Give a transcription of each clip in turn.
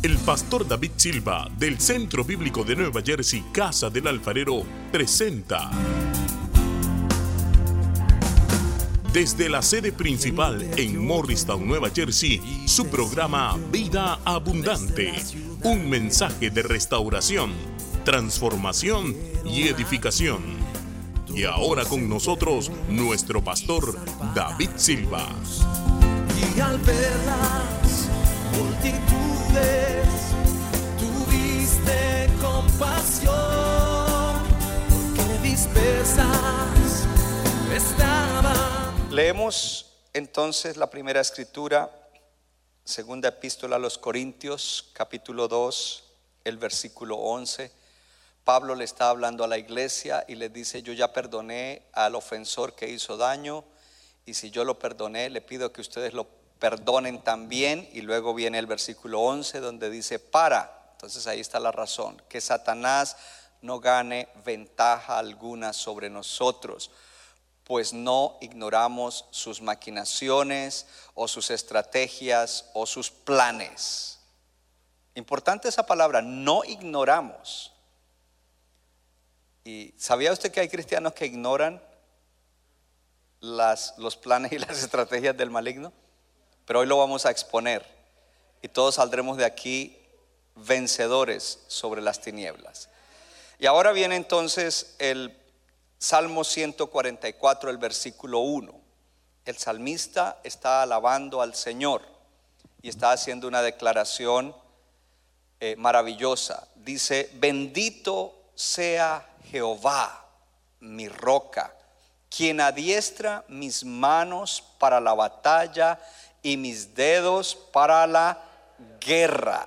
El pastor David Silva del Centro Bíblico de Nueva Jersey, Casa del Alfarero, presenta desde la sede principal en Morristown, Nueva Jersey, su programa Vida Abundante, un mensaje de restauración, transformación y edificación. Y ahora con nosotros nuestro pastor David Silva. Y al Leemos entonces la primera escritura, segunda epístola a los Corintios, capítulo 2, el versículo 11. Pablo le está hablando a la iglesia y le dice, yo ya perdoné al ofensor que hizo daño y si yo lo perdoné, le pido que ustedes lo perdonen también. Y luego viene el versículo 11 donde dice, para. Entonces ahí está la razón, que Satanás no gane ventaja alguna sobre nosotros pues no ignoramos sus maquinaciones o sus estrategias o sus planes. Importante esa palabra, no ignoramos. ¿Y sabía usted que hay cristianos que ignoran las, los planes y las estrategias del maligno? Pero hoy lo vamos a exponer y todos saldremos de aquí vencedores sobre las tinieblas. Y ahora viene entonces el Salmo 144, el versículo 1. El salmista está alabando al Señor y está haciendo una declaración eh, maravillosa. Dice, bendito sea Jehová, mi roca, quien adiestra mis manos para la batalla y mis dedos para la guerra.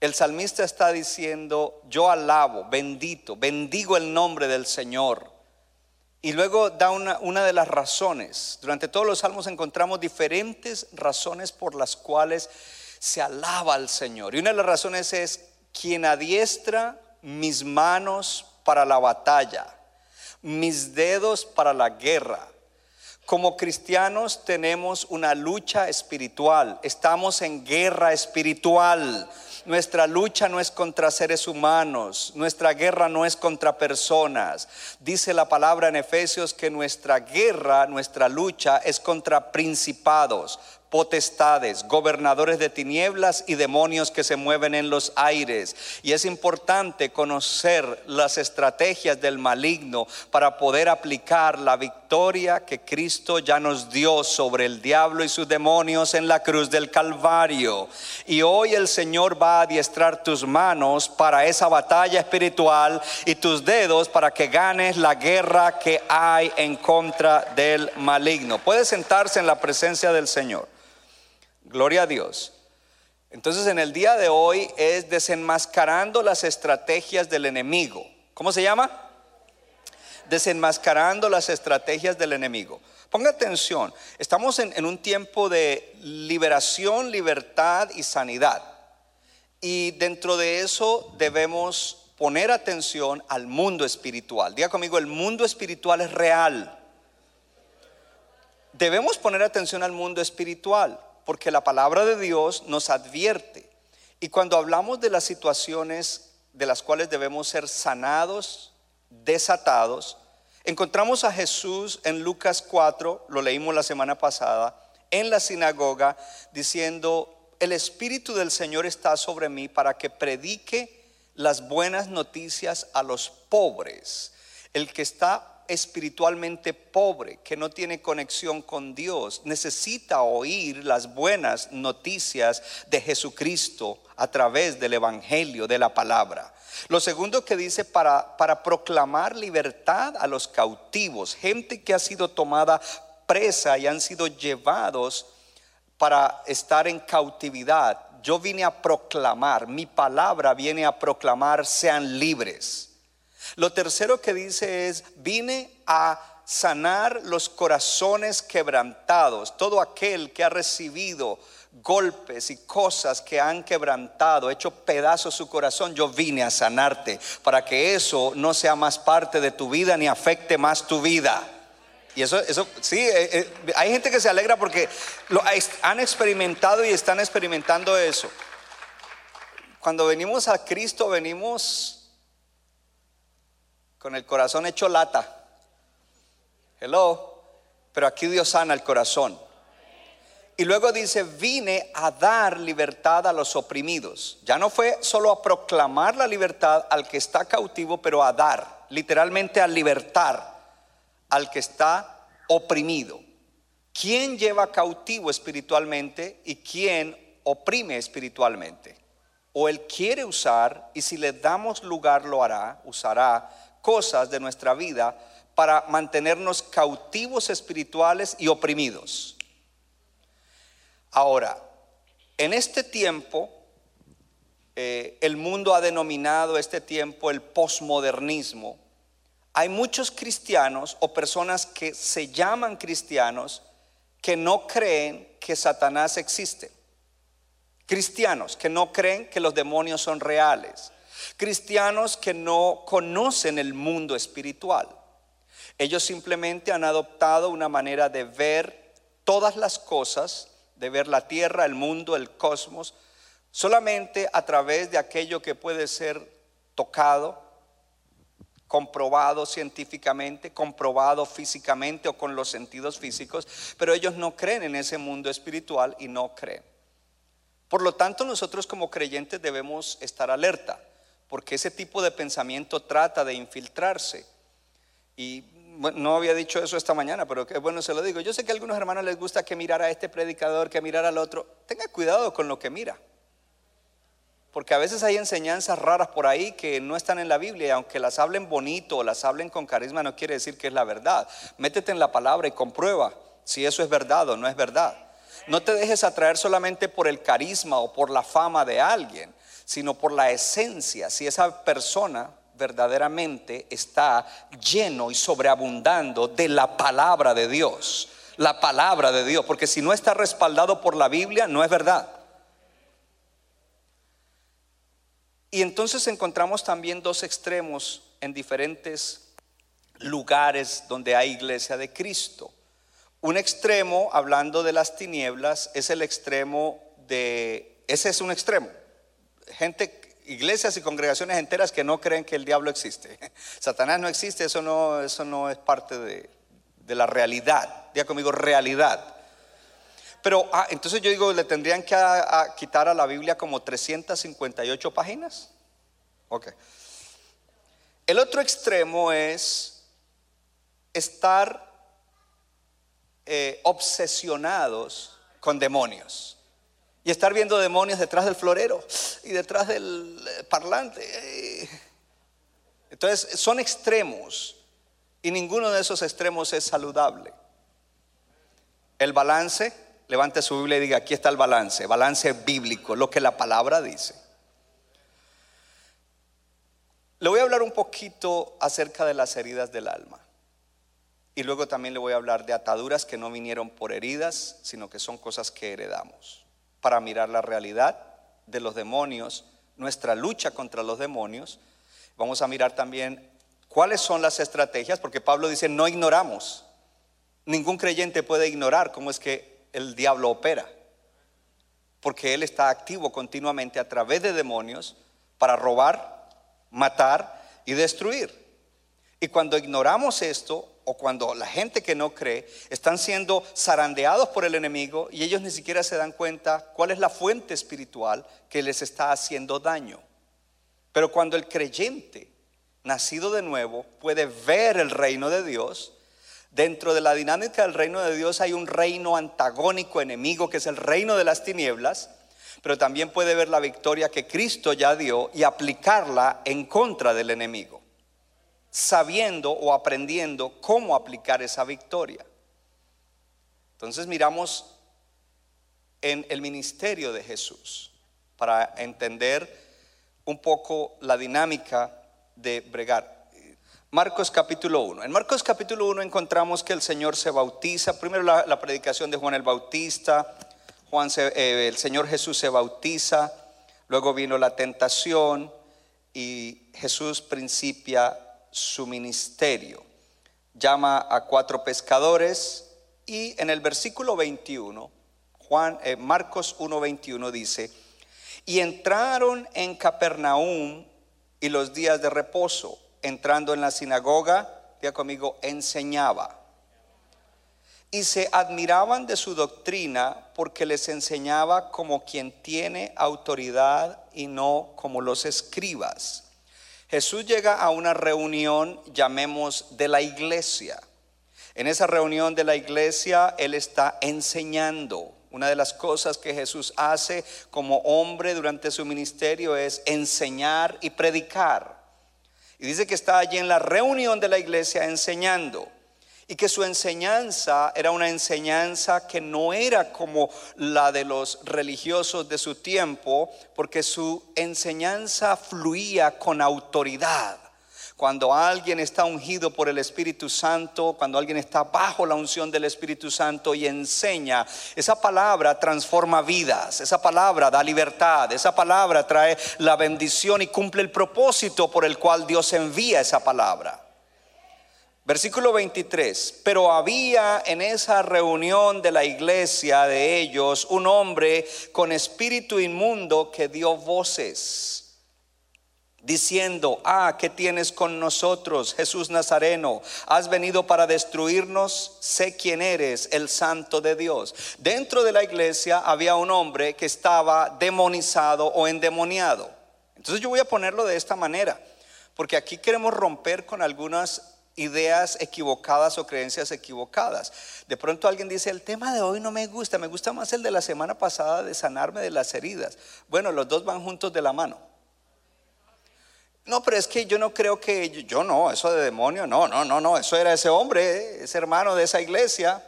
El salmista está diciendo, yo alabo, bendito, bendigo el nombre del Señor. Y luego da una, una, de las razones. Durante todos los salmos encontramos diferentes razones por las cuales se alaba al Señor. Y una de las razones es quien adiestra mis manos para la batalla, mis dedos para la guerra. Como cristianos tenemos una lucha espiritual, estamos en guerra espiritual. Nuestra lucha no es contra seres humanos, nuestra guerra no es contra personas. Dice la palabra en Efesios que nuestra guerra, nuestra lucha es contra principados, potestades, gobernadores de tinieblas y demonios que se mueven en los aires. Y es importante conocer las estrategias del maligno para poder aplicar la victoria que Cristo ya nos dio sobre el diablo y sus demonios en la cruz del Calvario. Y hoy el Señor va a adiestrar tus manos para esa batalla espiritual y tus dedos para que ganes la guerra que hay en contra del maligno. Puede sentarse en la presencia del Señor. Gloria a Dios. Entonces en el día de hoy es desenmascarando las estrategias del enemigo. ¿Cómo se llama? Desenmascarando las estrategias del enemigo. Ponga atención, estamos en, en un tiempo de liberación, libertad y sanidad. Y dentro de eso debemos poner atención al mundo espiritual. Diga conmigo, el mundo espiritual es real. Debemos poner atención al mundo espiritual porque la palabra de Dios nos advierte. Y cuando hablamos de las situaciones de las cuales debemos ser sanados, desatados, encontramos a Jesús en Lucas 4, lo leímos la semana pasada, en la sinagoga, diciendo, el Espíritu del Señor está sobre mí para que predique las buenas noticias a los pobres. El que está espiritualmente pobre, que no tiene conexión con Dios, necesita oír las buenas noticias de Jesucristo a través del Evangelio, de la palabra. Lo segundo que dice para, para proclamar libertad a los cautivos, gente que ha sido tomada presa y han sido llevados para estar en cautividad. Yo vine a proclamar, mi palabra viene a proclamar, sean libres. Lo tercero que dice es, vine a sanar los corazones quebrantados, todo aquel que ha recibido golpes y cosas que han quebrantado, hecho pedazos su corazón, yo vine a sanarte para que eso no sea más parte de tu vida ni afecte más tu vida. Y eso, eso sí, eh, eh, hay gente que se alegra porque lo han experimentado y están experimentando eso. Cuando venimos a Cristo venimos con el corazón hecho lata. Hello. Pero aquí Dios sana el corazón. Y luego dice, vine a dar libertad a los oprimidos. Ya no fue solo a proclamar la libertad al que está cautivo, pero a dar, literalmente a libertar al que está oprimido. ¿Quién lleva cautivo espiritualmente y quién oprime espiritualmente? O él quiere usar, y si le damos lugar lo hará, usará cosas de nuestra vida para mantenernos cautivos espirituales y oprimidos. Ahora, en este tiempo, eh, el mundo ha denominado este tiempo el posmodernismo. Hay muchos cristianos o personas que se llaman cristianos que no creen que Satanás existe. Cristianos que no creen que los demonios son reales. Cristianos que no conocen el mundo espiritual. Ellos simplemente han adoptado una manera de ver todas las cosas, de ver la tierra, el mundo, el cosmos, solamente a través de aquello que puede ser tocado, comprobado científicamente, comprobado físicamente o con los sentidos físicos, pero ellos no creen en ese mundo espiritual y no creen. Por lo tanto, nosotros como creyentes debemos estar alerta, porque ese tipo de pensamiento trata de infiltrarse. Y no había dicho eso esta mañana, pero qué bueno se lo digo. Yo sé que a algunos hermanos les gusta que mirar a este predicador, que mirar al otro. Tenga cuidado con lo que mira. Porque a veces hay enseñanzas raras por ahí que no están en la Biblia y aunque las hablen bonito o las hablen con carisma no quiere decir que es la verdad. Métete en la palabra y comprueba si eso es verdad o no es verdad. No te dejes atraer solamente por el carisma o por la fama de alguien, sino por la esencia. Si esa persona verdaderamente está lleno y sobreabundando de la palabra de Dios. La palabra de Dios. Porque si no está respaldado por la Biblia, no es verdad. Y entonces encontramos también dos extremos en diferentes lugares donde hay iglesia de Cristo. Un extremo, hablando de las tinieblas, es el extremo de, ese es un extremo. Gente, iglesias y congregaciones enteras que no creen que el diablo existe. Satanás no existe, eso no, eso no es parte de, la realidad. Diga conmigo, realidad. Pero ah, entonces yo digo, ¿le tendrían que quitar a la Biblia como 358 páginas? Ok. El otro extremo es estar eh, obsesionados con demonios. Y estar viendo demonios detrás del florero y detrás del eh, parlante. Entonces, son extremos. Y ninguno de esos extremos es saludable. El balance Levante su Biblia y diga, aquí está el balance, balance bíblico, lo que la palabra dice. Le voy a hablar un poquito acerca de las heridas del alma. Y luego también le voy a hablar de ataduras que no vinieron por heridas, sino que son cosas que heredamos. Para mirar la realidad de los demonios, nuestra lucha contra los demonios. Vamos a mirar también cuáles son las estrategias, porque Pablo dice, no ignoramos. Ningún creyente puede ignorar cómo es que el diablo opera. Porque él está activo continuamente a través de demonios para robar, matar y destruir. Y cuando ignoramos esto, o cuando la gente que no cree están siendo zarandeados por el enemigo y ellos ni siquiera se dan cuenta cuál es la fuente espiritual que les está haciendo daño. Pero cuando el creyente, nacido de nuevo, puede ver el reino de Dios, Dentro de la dinámica del reino de Dios hay un reino antagónico, enemigo, que es el reino de las tinieblas, pero también puede ver la victoria que Cristo ya dio y aplicarla en contra del enemigo, sabiendo o aprendiendo cómo aplicar esa victoria. Entonces miramos en el ministerio de Jesús para entender un poco la dinámica de bregar. Marcos capítulo 1. En Marcos capítulo 1 encontramos que el Señor se bautiza. Primero la, predicación de Juan el Bautista. Juan eh, el Señor Jesús se bautiza. Luego vino la tentación y Jesús principia su ministerio. Llama a cuatro pescadores y en el versículo 21, Juan, eh, Marcos 1:21 dice, Y entraron en Capernaum y los días de reposo, entrando en la sinagoga, diga conmigo, enseñaba. Y se admiraban de su doctrina porque les enseñaba como quien tiene autoridad y no como los escribas. Jesús llega a una reunión, llamemos, de la iglesia. En esa reunión de la iglesia, Él está enseñando. Una de las cosas que Jesús hace como hombre durante su ministerio es enseñar y predicar. Y dice que está allí en la reunión de la iglesia enseñando y que su enseñanza era una enseñanza que no era como la de los religiosos de su tiempo, porque su enseñanza fluía con autoridad. Cuando alguien está ungido por el Espíritu Santo, cuando alguien está bajo la unción del Espíritu Santo y enseña, esa palabra transforma vidas, esa palabra da libertad, esa palabra trae la bendición y cumple el propósito por el cual Dios envía esa palabra. Versículo 23, pero había en esa reunión de la iglesia de ellos un hombre con espíritu inmundo que dio voces, diciendo, ah, ¿qué tienes con nosotros, Jesús Nazareno? ¿Has venido para destruirnos? Sé quién eres, el santo de Dios. Dentro de la iglesia había un hombre que estaba demonizado o endemoniado. Entonces yo voy a ponerlo de esta manera, porque aquí queremos romper con algunas ideas equivocadas o creencias equivocadas. De pronto alguien dice, el tema de hoy no me gusta, me gusta más el de la semana pasada de sanarme de las heridas. Bueno, los dos van juntos de la mano. No, pero es que yo no creo que, yo, no, eso de demonio, no, no, no, no, eso era ese hombre, ese hermano de esa iglesia.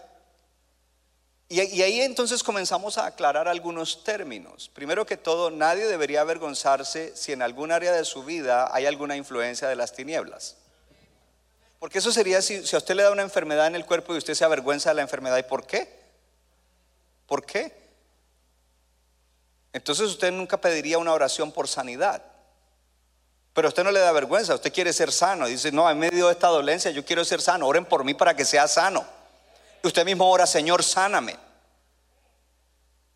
Y, y ahí entonces comenzamos a aclarar algunos términos. Primero que todo, nadie debería avergonzarse si en algún área de su vida hay alguna influencia de las tinieblas. Porque eso sería si, a usted le da una enfermedad en el cuerpo y usted se avergüenza de la enfermedad. ¿Y por qué? ¿Por qué? Entonces usted nunca pediría una oración por sanidad. Pero a usted no le da vergüenza, usted quiere ser sano. Dice, no, en medio de esta dolencia yo quiero ser sano. Oren por mí para que sea sano. Y usted mismo ora, Señor, sáname.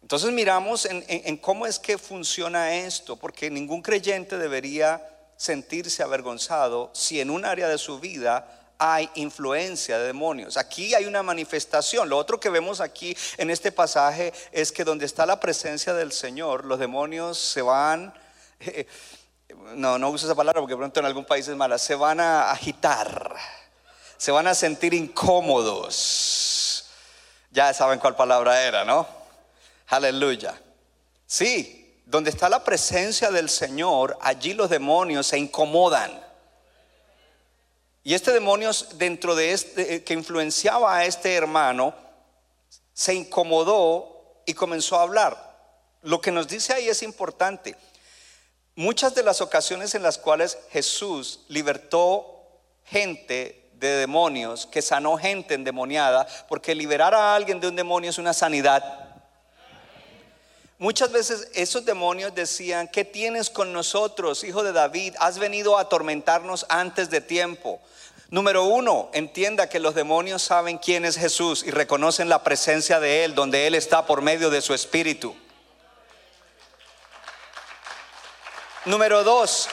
Entonces miramos en cómo es que funciona esto, porque ningún creyente debería sentirse avergonzado si en un área de su vida hay influencia de demonios. Aquí hay una manifestación. Lo otro que vemos aquí en este pasaje es que donde está la presencia del Señor, los demonios se van, no, no uso esa palabra porque pronto en algún país es mala, se van a agitar, se van a sentir incómodos. Ya saben cuál palabra era, ¿no? Aleluya. Sí, donde está la presencia del Señor, allí los demonios se incomodan. Y este demonio dentro de este que influenciaba a este hermano se incomodó y comenzó a hablar. Lo que nos dice ahí es importante. Muchas de las ocasiones en las cuales Jesús libertó gente de demonios, que sanó gente endemoniada, porque liberar a alguien de un demonio es una sanidad. Muchas veces esos demonios decían, ¿qué tienes con nosotros, hijo de David? Has venido a atormentarnos antes de tiempo. Número uno, entienda que los demonios saben quién es Jesús y reconocen la presencia de Él, donde Él está por medio de su espíritu. Número dos,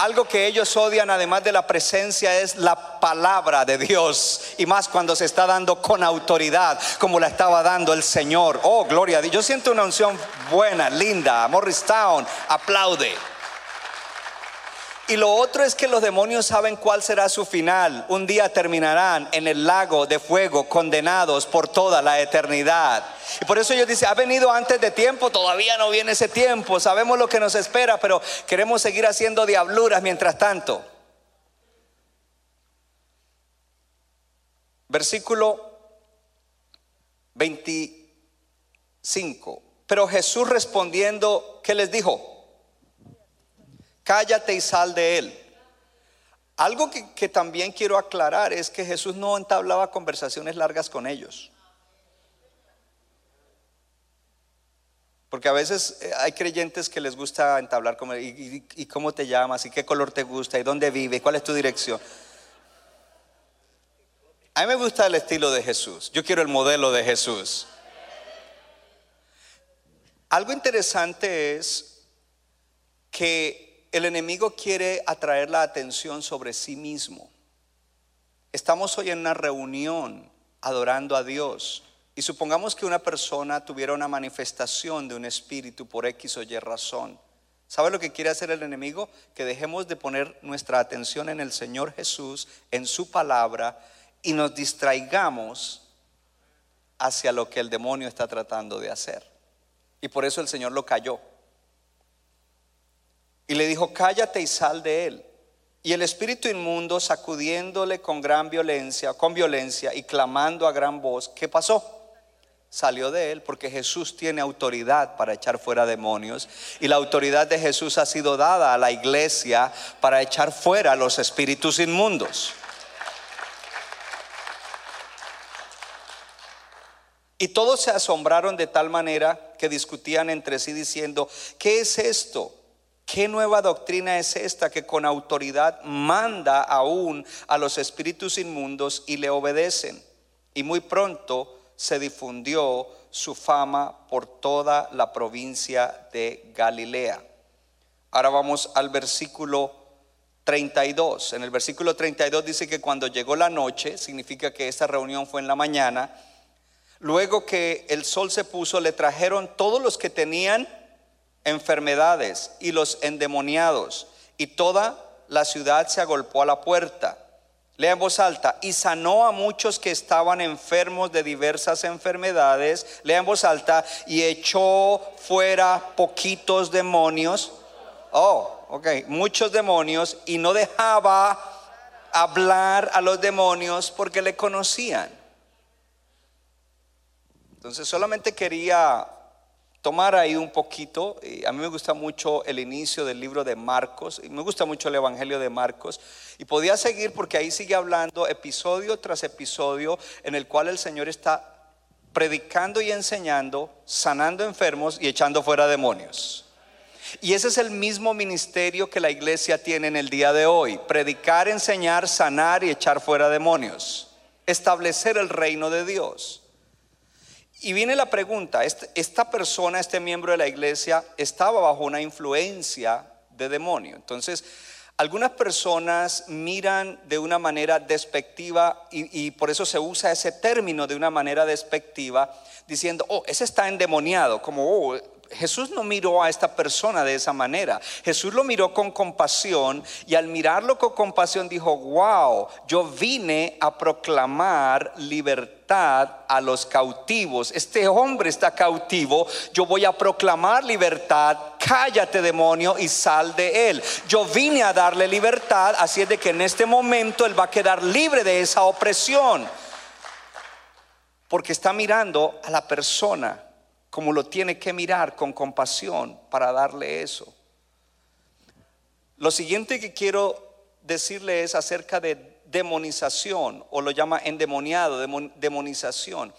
algo que ellos odian además de la presencia es la palabra de Dios. Y más cuando se está dando con autoridad, como la estaba dando el Señor. Oh, gloria a Dios. Yo siento una unción buena, linda. Morristown aplaude. Y lo otro es que los demonios saben cuál será su final. Un día terminarán en el lago de fuego, condenados por toda la eternidad. Y por eso ellos dicen, ha venido antes de tiempo, todavía no viene ese tiempo, sabemos lo que nos espera, pero queremos seguir haciendo diabluras mientras tanto. Versículo 25. Pero Jesús respondiendo, ¿qué les dijo? Cállate y sal de él. Algo que, también quiero aclarar es que Jesús no entablaba conversaciones largas con ellos. Porque a veces eh, hay creyentes que les gusta entablar como, y, y, y cómo te llamas, y qué color te gusta, y dónde vive, cuál es tu dirección. A mí me gusta el estilo de Jesús. Yo quiero el modelo de Jesús. Algo interesante es que el enemigo quiere atraer la atención sobre sí mismo. Estamos hoy en una reunión adorando a Dios y supongamos que una persona tuviera una manifestación de un espíritu por X o Y razón. ¿Sabe lo que quiere hacer el enemigo? Que dejemos de poner nuestra atención en el Señor Jesús, en su palabra, y nos distraigamos hacia lo que el demonio está tratando de hacer. Y por eso el Señor lo cayó. Y le dijo, cállate y sal de él. Y el espíritu inmundo, sacudiéndole con gran violencia, con violencia y clamando a gran voz, ¿qué pasó? salió de él porque Jesús tiene autoridad para echar fuera demonios y la autoridad de Jesús ha sido dada a la iglesia para echar fuera los espíritus inmundos. Y todos se asombraron de tal manera que discutían entre sí diciendo, ¿qué es esto? ¿Qué nueva doctrina es esta que con autoridad manda aún a los espíritus inmundos y le obedecen? Y muy pronto se difundió su fama por toda la provincia de Galilea. Ahora vamos al versículo 32. En el versículo 32 dice que cuando llegó la noche, significa que esta reunión fue en la mañana, luego que el sol se puso, le trajeron todos los que tenían enfermedades y los endemoniados, y toda la ciudad se agolpó a la puerta. Lea en voz alta. Y sanó a muchos que estaban enfermos de diversas enfermedades. Lea en voz alta. Y echó fuera poquitos demonios. Oh, ok. Muchos demonios. Y no dejaba hablar a los demonios porque le conocían. Entonces solamente quería tomar ahí un poquito. A mí me gusta mucho el inicio del libro de Marcos y me gusta mucho el Evangelio de Marcos. Y podía seguir porque ahí sigue hablando episodio tras episodio en el cual el Señor está predicando y enseñando, sanando enfermos y echando fuera demonios. Y ese es el mismo ministerio que la iglesia tiene en el día de hoy. Predicar, enseñar, sanar y echar fuera demonios. Establecer el reino de Dios. Y viene la pregunta, esta persona, este miembro de la iglesia, estaba bajo una influencia de demonio. Entonces, algunas personas miran de una manera despectiva y, por eso se usa ese término de una manera despectiva, diciendo, oh, ese está endemoniado, como, oh, Jesús no miró a esta persona de esa manera. Jesús lo miró con compasión y al mirarlo con compasión dijo, wow, yo vine a proclamar libertad a los cautivos. Este hombre está cautivo, yo voy a proclamar libertad. Cállate demonio y sal de él. Yo vine a darle libertad, así es de que en este momento él va a quedar libre de esa opresión. Porque está mirando a la persona como lo tiene que mirar con compasión para darle eso. Lo siguiente que quiero decirle es acerca de demonización, o lo llama endemoniado, demonización.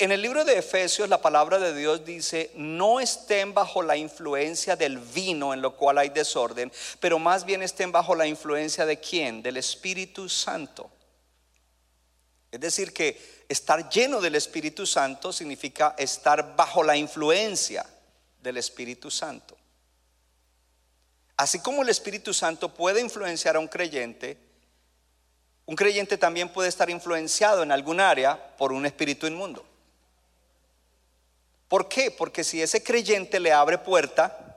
En el libro de Efesios la palabra de Dios dice, no estén bajo la influencia del vino en lo cual hay desorden, pero más bien estén bajo la influencia de quién? Del Espíritu Santo. Es decir, que estar lleno del Espíritu Santo significa estar bajo la influencia del Espíritu Santo. Así como el Espíritu Santo puede influenciar a un creyente, un creyente también puede estar influenciado en algún área por un espíritu inmundo. ¿Por qué? Porque si ese creyente le abre puerta,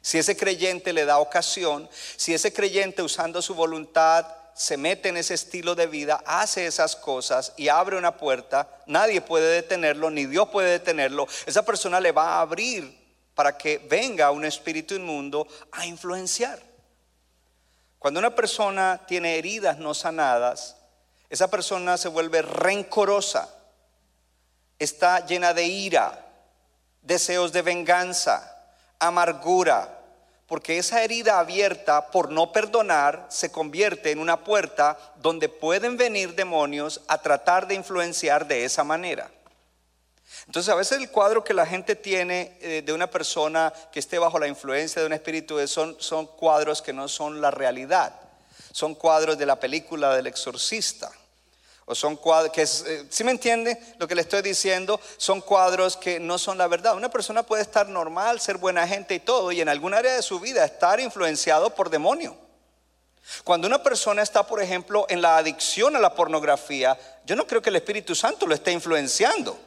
si ese creyente le da ocasión, si ese creyente usando su voluntad se mete en ese estilo de vida, hace esas cosas y abre una puerta, nadie puede detenerlo, ni Dios puede detenerlo, esa persona le va a abrir para que venga un espíritu inmundo a influenciar. Cuando una persona tiene heridas no sanadas, esa persona se vuelve rencorosa, está llena de ira, deseos de venganza, amargura, porque esa herida abierta por no perdonar se convierte en una puerta donde pueden venir demonios a tratar de influenciar de esa manera. Entonces a veces el cuadro que la gente tiene eh, de una persona que esté bajo la influencia de un espíritu son, son cuadros que no son la realidad, son cuadros de la película del exorcista. O son cuadros que, es, eh, ¿sí me entiende lo que le estoy diciendo? Son cuadros que no son la verdad. Una persona puede estar normal, ser buena gente y todo, y en algún área de su vida estar influenciado por demonio. Cuando una persona está, por ejemplo, en la adicción a la pornografía, yo no creo que el Espíritu Santo lo esté influenciando.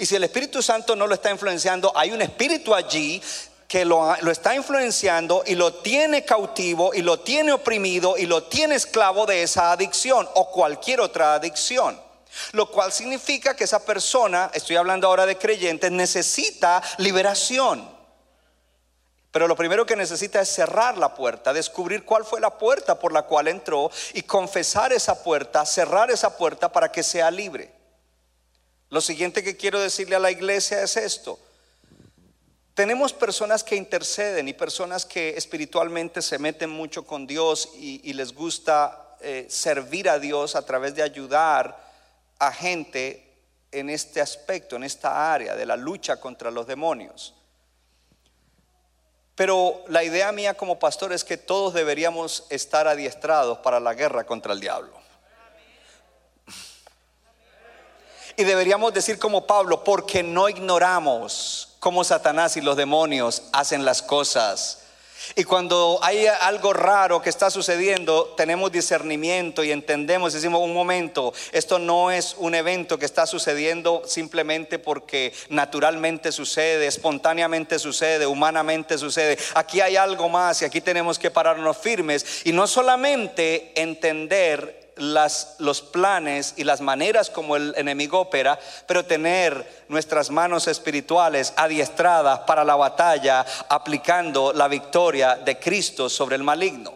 Y si el Espíritu Santo no lo está influenciando, hay un espíritu allí que lo, lo, está influenciando y lo tiene cautivo y lo tiene oprimido y lo tiene esclavo de esa adicción o cualquier otra adicción. Lo cual significa que esa persona, estoy hablando ahora de creyentes, necesita liberación. Pero lo primero que necesita es cerrar la puerta, descubrir cuál fue la puerta por la cual entró y confesar esa puerta, cerrar esa puerta para que sea libre. Lo siguiente que quiero decirle a la iglesia es esto. Tenemos personas que interceden y personas que espiritualmente se meten mucho con Dios y, les gusta eh, servir a Dios a través de ayudar a gente en este aspecto, en esta área de la lucha contra los demonios. Pero la idea mía como pastor es que todos deberíamos estar adiestrados para la guerra contra el diablo. Y deberíamos decir como Pablo, porque no ignoramos cómo Satanás y los demonios hacen las cosas. Y cuando hay algo raro que está sucediendo, tenemos discernimiento y entendemos, decimos, un momento, esto no es un evento que está sucediendo simplemente porque naturalmente sucede, espontáneamente sucede, humanamente sucede. Aquí hay algo más y aquí tenemos que pararnos firmes y no solamente entender las, los planes y las maneras como el enemigo opera, pero tener nuestras manos espirituales adiestradas para la batalla, aplicando la victoria de Cristo sobre el maligno.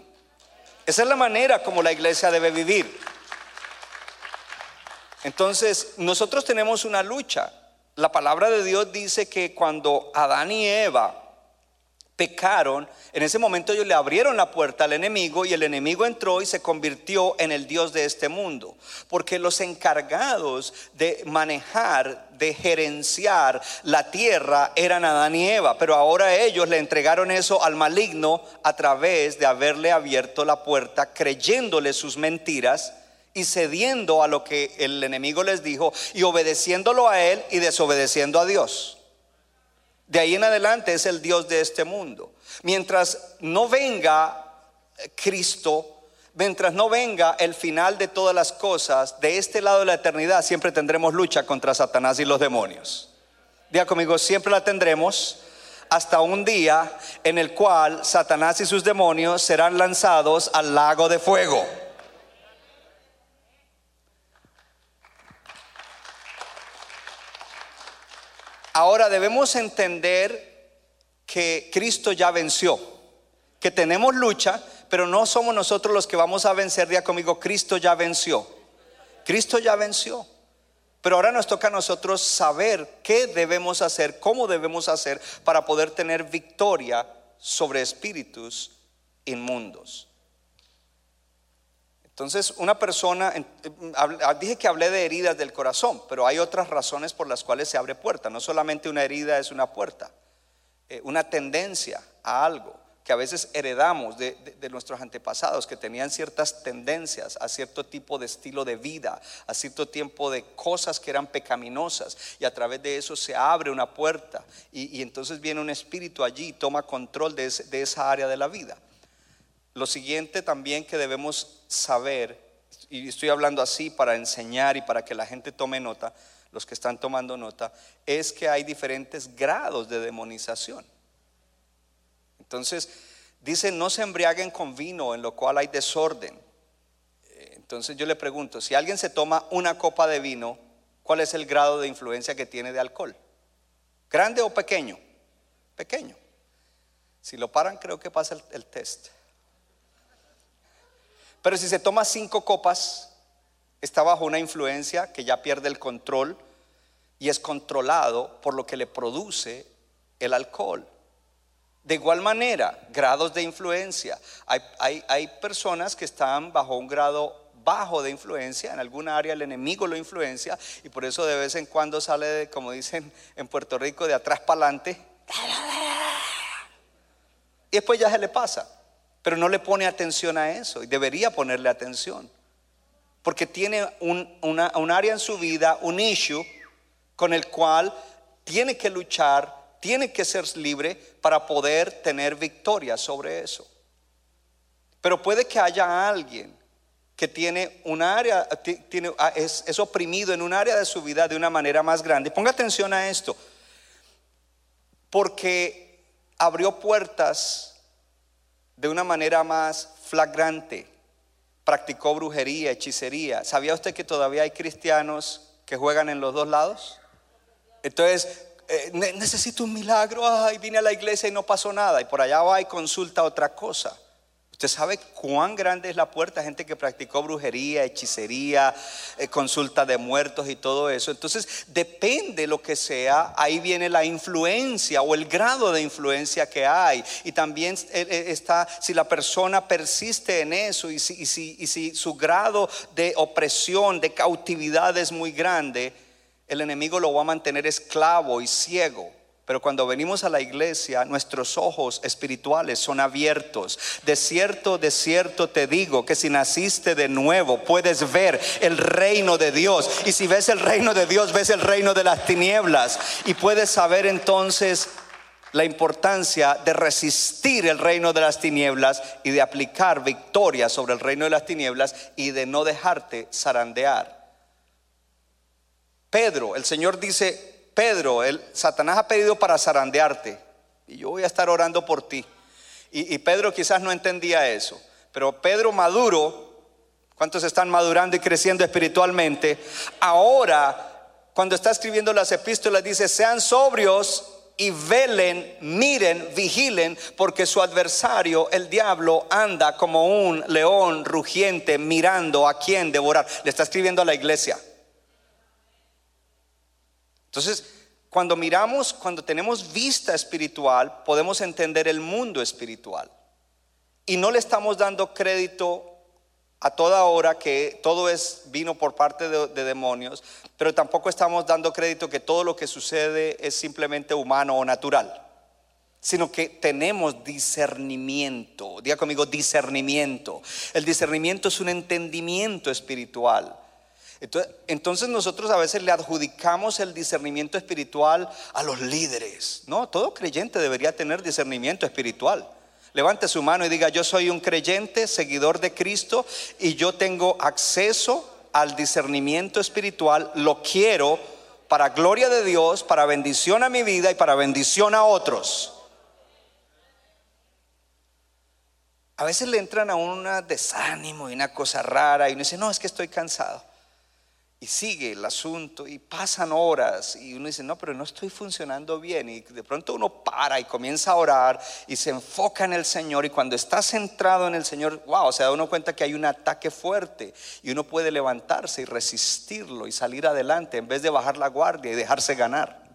Esa es la manera como la iglesia debe vivir. Entonces, nosotros tenemos una lucha. La palabra de Dios dice que cuando Adán y Eva pecaron, en ese momento ellos le abrieron la puerta al enemigo y el enemigo entró y se convirtió en el Dios de este mundo. Porque los encargados de manejar, de gerenciar la tierra eran Adán y Eva, pero ahora ellos le entregaron eso al maligno a través de haberle abierto la puerta, creyéndole sus mentiras y cediendo a lo que el enemigo les dijo y obedeciéndolo a él y desobedeciendo a Dios. De ahí en adelante es el Dios de este mundo. Mientras no venga Cristo, mientras no venga el final de todas las cosas, de este lado de la eternidad siempre tendremos lucha contra Satanás y los demonios. Diga conmigo, siempre la tendremos hasta un día en el cual Satanás y sus demonios serán lanzados al lago de fuego. Ahora debemos entender que Cristo ya venció, que tenemos lucha, pero no somos nosotros los que vamos a vencer. Día conmigo, Cristo ya venció. Cristo ya venció. Pero ahora nos toca a nosotros saber qué debemos hacer, cómo debemos hacer para poder tener victoria sobre espíritus inmundos. Entonces, una persona, eh, dije que hablé de heridas del corazón, pero hay otras razones por las cuales se abre puerta. No solamente una herida es una puerta, eh, una tendencia a algo que a veces heredamos de, nuestros antepasados, que tenían ciertas tendencias a cierto tipo de estilo de vida, a cierto tiempo de cosas que eran pecaminosas, y a través de eso se abre una puerta, y, entonces viene un espíritu allí y toma control de, de esa área de la vida. Lo siguiente también que debemos saber, y estoy hablando así para enseñar y para que la gente tome nota, los que están tomando nota, es que hay diferentes grados de demonización. Entonces, dice, no se embriaguen con vino, en lo cual hay desorden. Entonces yo le pregunto, si alguien se toma una copa de vino, ¿cuál es el grado de influencia que tiene de alcohol? ¿Grande o pequeño? Pequeño. Si lo paran, creo que pasa el, el test. Pero si se toma cinco copas, está bajo una influencia que ya pierde el control y es controlado por lo que le produce el alcohol. De igual manera, grados de influencia. Hay, hay, hay, personas que están bajo un grado bajo de influencia, en alguna área el enemigo lo influencia y por eso de vez en cuando sale, como dicen en Puerto Rico, de atrás para adelante. Y después ya se le pasa pero no le pone atención a eso y debería ponerle atención. porque tiene un, un área en su vida, un issue con el cual tiene que luchar, tiene que ser libre para poder tener victoria sobre eso. Pero puede que haya alguien que tiene un área, ti- tiene, ah, es oprimido en un área de su vida de una manera más grande. Ponga atención a esto, porque abrió puertas de una manera más flagrante. Practicó brujería, hechicería. ¿Sabía usted que todavía hay cristianos que juegan en los dos lados? Entonces, eh, ne- necesito un milagro, ay, vine a la iglesia y no pasó nada. Y por allá va y consulta otra cosa. Usted sabe cuán grande es la puerta, gente que practicó brujería, hechicería, eh, consulta de muertos y todo eso. Entonces, depende lo que sea, ahí viene la influencia o el grado de influencia que hay. Y también eh, eh, está, si la persona persiste en eso y si, y si- y si su grado de opresión, de cautividad es muy grande, el enemigo lo va a mantener esclavo y ciego. Pero cuando venimos a la iglesia, nuestros ojos espirituales son abiertos. De cierto, de cierto te digo que si naciste de nuevo, puedes ver el reino de Dios. Y si ves el reino de Dios, ves el reino de las tinieblas. Y puedes saber entonces la importancia de resistir el reino de las tinieblas y de aplicar victoria sobre el reino de las tinieblas y de no dejarte zarandear. Pedro, el Señor dice, Pedro, el Satanás ha pedido para zarandearte y yo voy a estar orando por ti. Y, y Pedro quizás no entendía eso, pero Pedro maduro, ¿cuántos están madurando y creciendo espiritualmente? Ahora, cuando está escribiendo las epístolas, dice, sean sobrios y velen, miren, vigilen, porque su adversario, el diablo, anda como un león rugiente mirando a quien devorar. Le está escribiendo a la iglesia. Entonces, cuando miramos, cuando tenemos vista espiritual, podemos entender el mundo espiritual. Y no le estamos dando crédito a toda hora que todo es vino por parte de, de demonios, pero tampoco estamos dando crédito que todo lo que sucede es simplemente humano o natural, sino que tenemos discernimiento. Diga conmigo discernimiento. El discernimiento es un entendimiento espiritual. Entonces, nosotros a veces le adjudicamos el discernimiento espiritual a los líderes. No, todo creyente debería tener discernimiento espiritual. Levante su mano y diga, yo soy un creyente, seguidor de Cristo, y yo tengo acceso al discernimiento espiritual, lo quiero para gloria de Dios, para bendición a mi vida y para bendición a otros. A veces le entran a un desánimo y una cosa rara y uno dice, no, es que estoy cansado. Y sigue el asunto y pasan horas y uno dice, no, pero no estoy funcionando bien. Y de pronto uno para y comienza a orar y se enfoca en el Señor. Y cuando está centrado en el Señor, wow, se da uno cuenta que hay un ataque fuerte y uno puede levantarse y resistirlo y salir adelante en vez de bajar la guardia y dejarse ganar.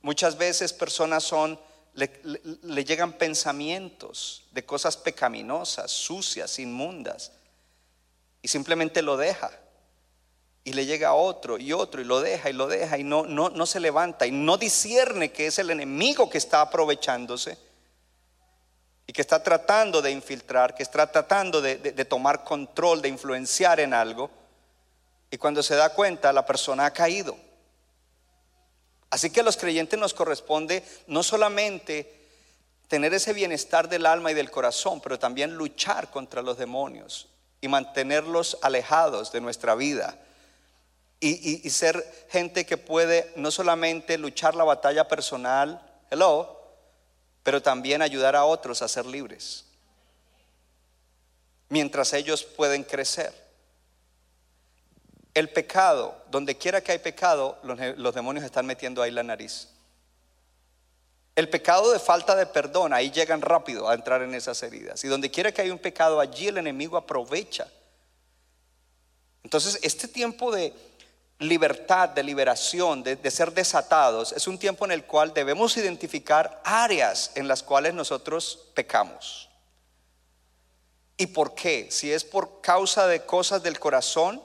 Muchas veces personas son, le, le- le llegan pensamientos de cosas pecaminosas, sucias, inmundas, y simplemente lo deja. Y le llega otro y otro y lo deja y lo deja y no, no, no se levanta y no discierne que es el enemigo que está aprovechándose y que está tratando de infiltrar, que está tratando de, de- de tomar control, de influenciar en algo. Y cuando se da cuenta, la persona ha caído. Así que a los creyentes nos corresponde no solamente tener ese bienestar del alma y del corazón, pero también luchar contra los demonios y mantenerlos alejados de nuestra vida. Y, ser gente que puede no solamente luchar la batalla personal, hello, pero también ayudar a otros a ser libres. Mientras ellos pueden crecer. El pecado, donde quiera que hay pecado, los, los demonios están metiendo ahí la nariz. El pecado de falta de perdón, ahí llegan rápido a entrar en esas heridas. Y donde quiera que hay un pecado, allí el enemigo aprovecha. Entonces, este tiempo de libertad, de liberación, de, ser desatados, es un tiempo en el cual debemos identificar áreas en las cuales nosotros pecamos. ¿Y por qué? Si es por causa de cosas del corazón,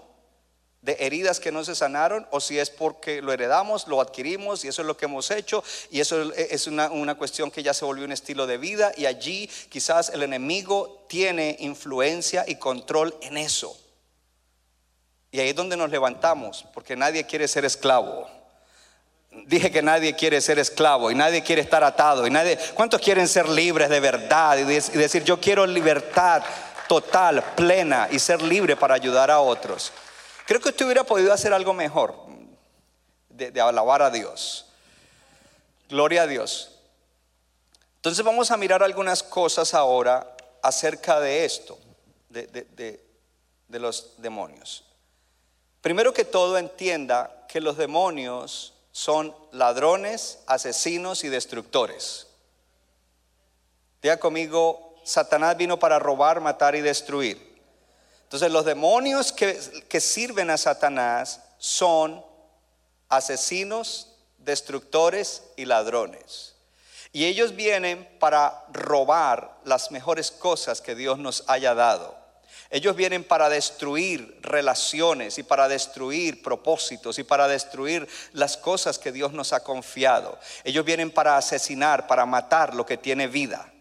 de heridas que no se sanaron, o si es porque lo heredamos, lo adquirimos y eso es lo que hemos hecho, y eso es una, una cuestión que ya se volvió un estilo de vida, y allí quizás el enemigo tiene influencia y control en eso. Y ahí es donde nos levantamos, porque nadie quiere ser esclavo. Dije que nadie quiere ser esclavo y nadie quiere estar atado y nadie, ¿cuántos quieren ser libres de verdad y, de- y decir yo quiero libertad total, plena y ser libre para ayudar a otros? Creo que usted hubiera podido hacer algo mejor de, de alabar a Dios. Gloria a Dios. Entonces vamos a mirar algunas cosas ahora acerca de esto, de- de- de los demonios. Primero que todo entienda que los demonios son ladrones, asesinos y destructores. Diga conmigo, Satanás vino para robar, matar y destruir. Entonces los demonios que, que sirven a Satanás son asesinos, destructores y ladrones. Y ellos vienen para robar las mejores cosas que Dios nos haya dado. Ellos vienen para destruir relaciones y para destruir propósitos y para destruir las cosas que Dios nos ha confiado. Ellos vienen para asesinar, para matar lo que tiene vida.